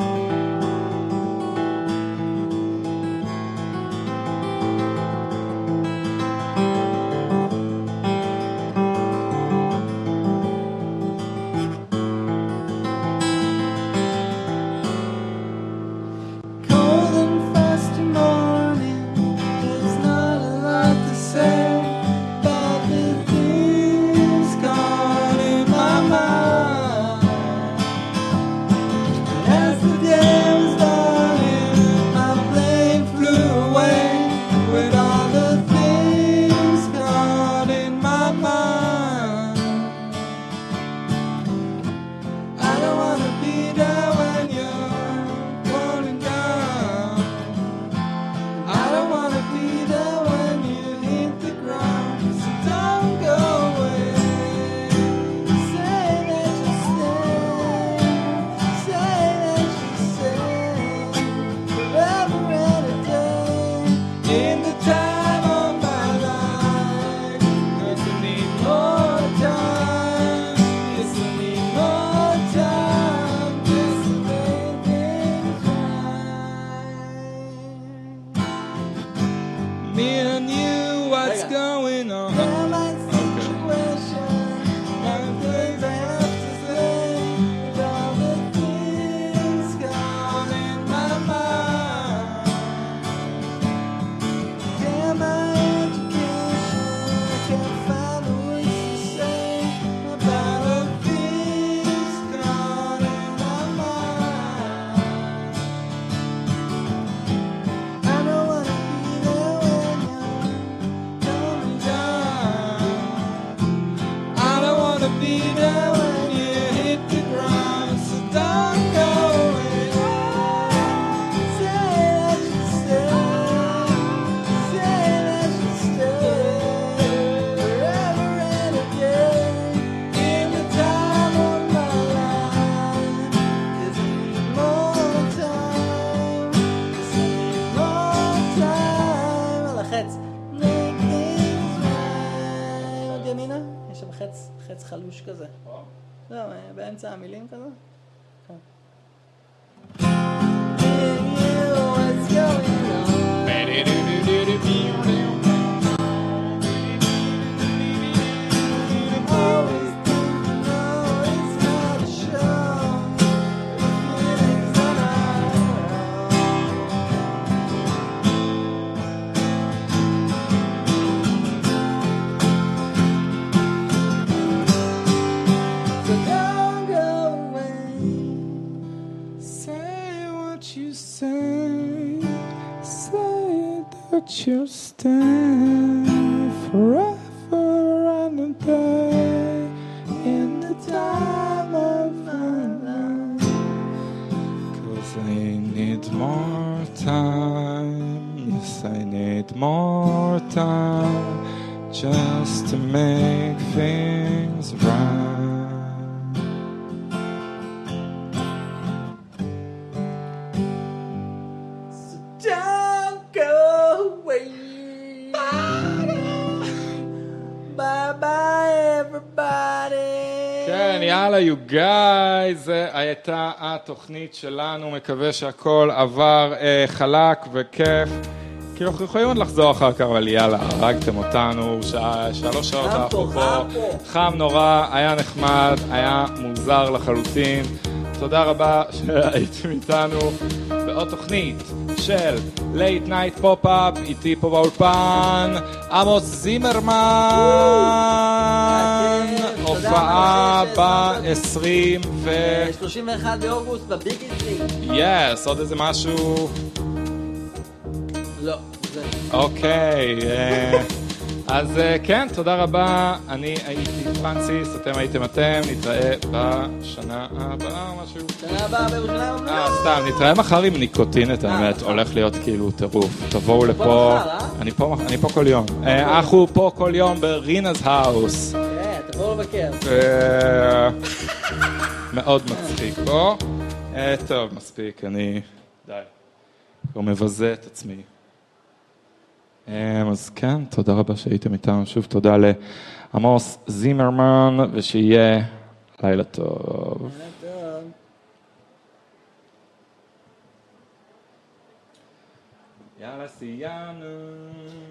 באמצע המילים כזה. התוכנית שלנו, מקווה שהכל עבר אה, חלק וכיף. כאילו, אנחנו יכולים עוד לחזור אחר כך, אבל יאללה, הרגתם אותנו, שעה, שלוש שעות אנחנו פה. חם נורא, היה נחמד, היה מוזר לחלוטין. תודה רבה שהייתם איתנו בעוד תוכנית של Late Night Pop-Up, איתי פה באולפן, עמוס זימרמן, הופעה ב-20 ו... 31 באוגוסט בביגיסטי. yes, עוד איזה משהו? לא, זה. אוקיי, אה, אז אה, כן, תודה רבה. אני הייתי פרנסיס, אתם הייתם אתם, נתראה בשנה הבאה או משהו. שנה הבאה בירושלים. אה, סתם, נתראה מחר עם ניקוטין, את האמת, הולך להיות כאילו טירוף. תבואו לפה, אה? אני פה כל יום. אה, אנחנו פה כל יום ברינה's house. תבואו לבקר. אה, מאוד מצחיק פה. אה, טוב, מספיק, אני... די. כבר מבזה את עצמי. אה, אז כן, תודה רבה שהייתם איתנו. שוב תודה לעמוס זימרמן, ושיהיה לילה טוב. יאללה, סיימנו.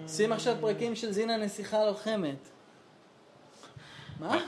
שים עכשיו פרקים של זינה נסיכה לוחמת. מה?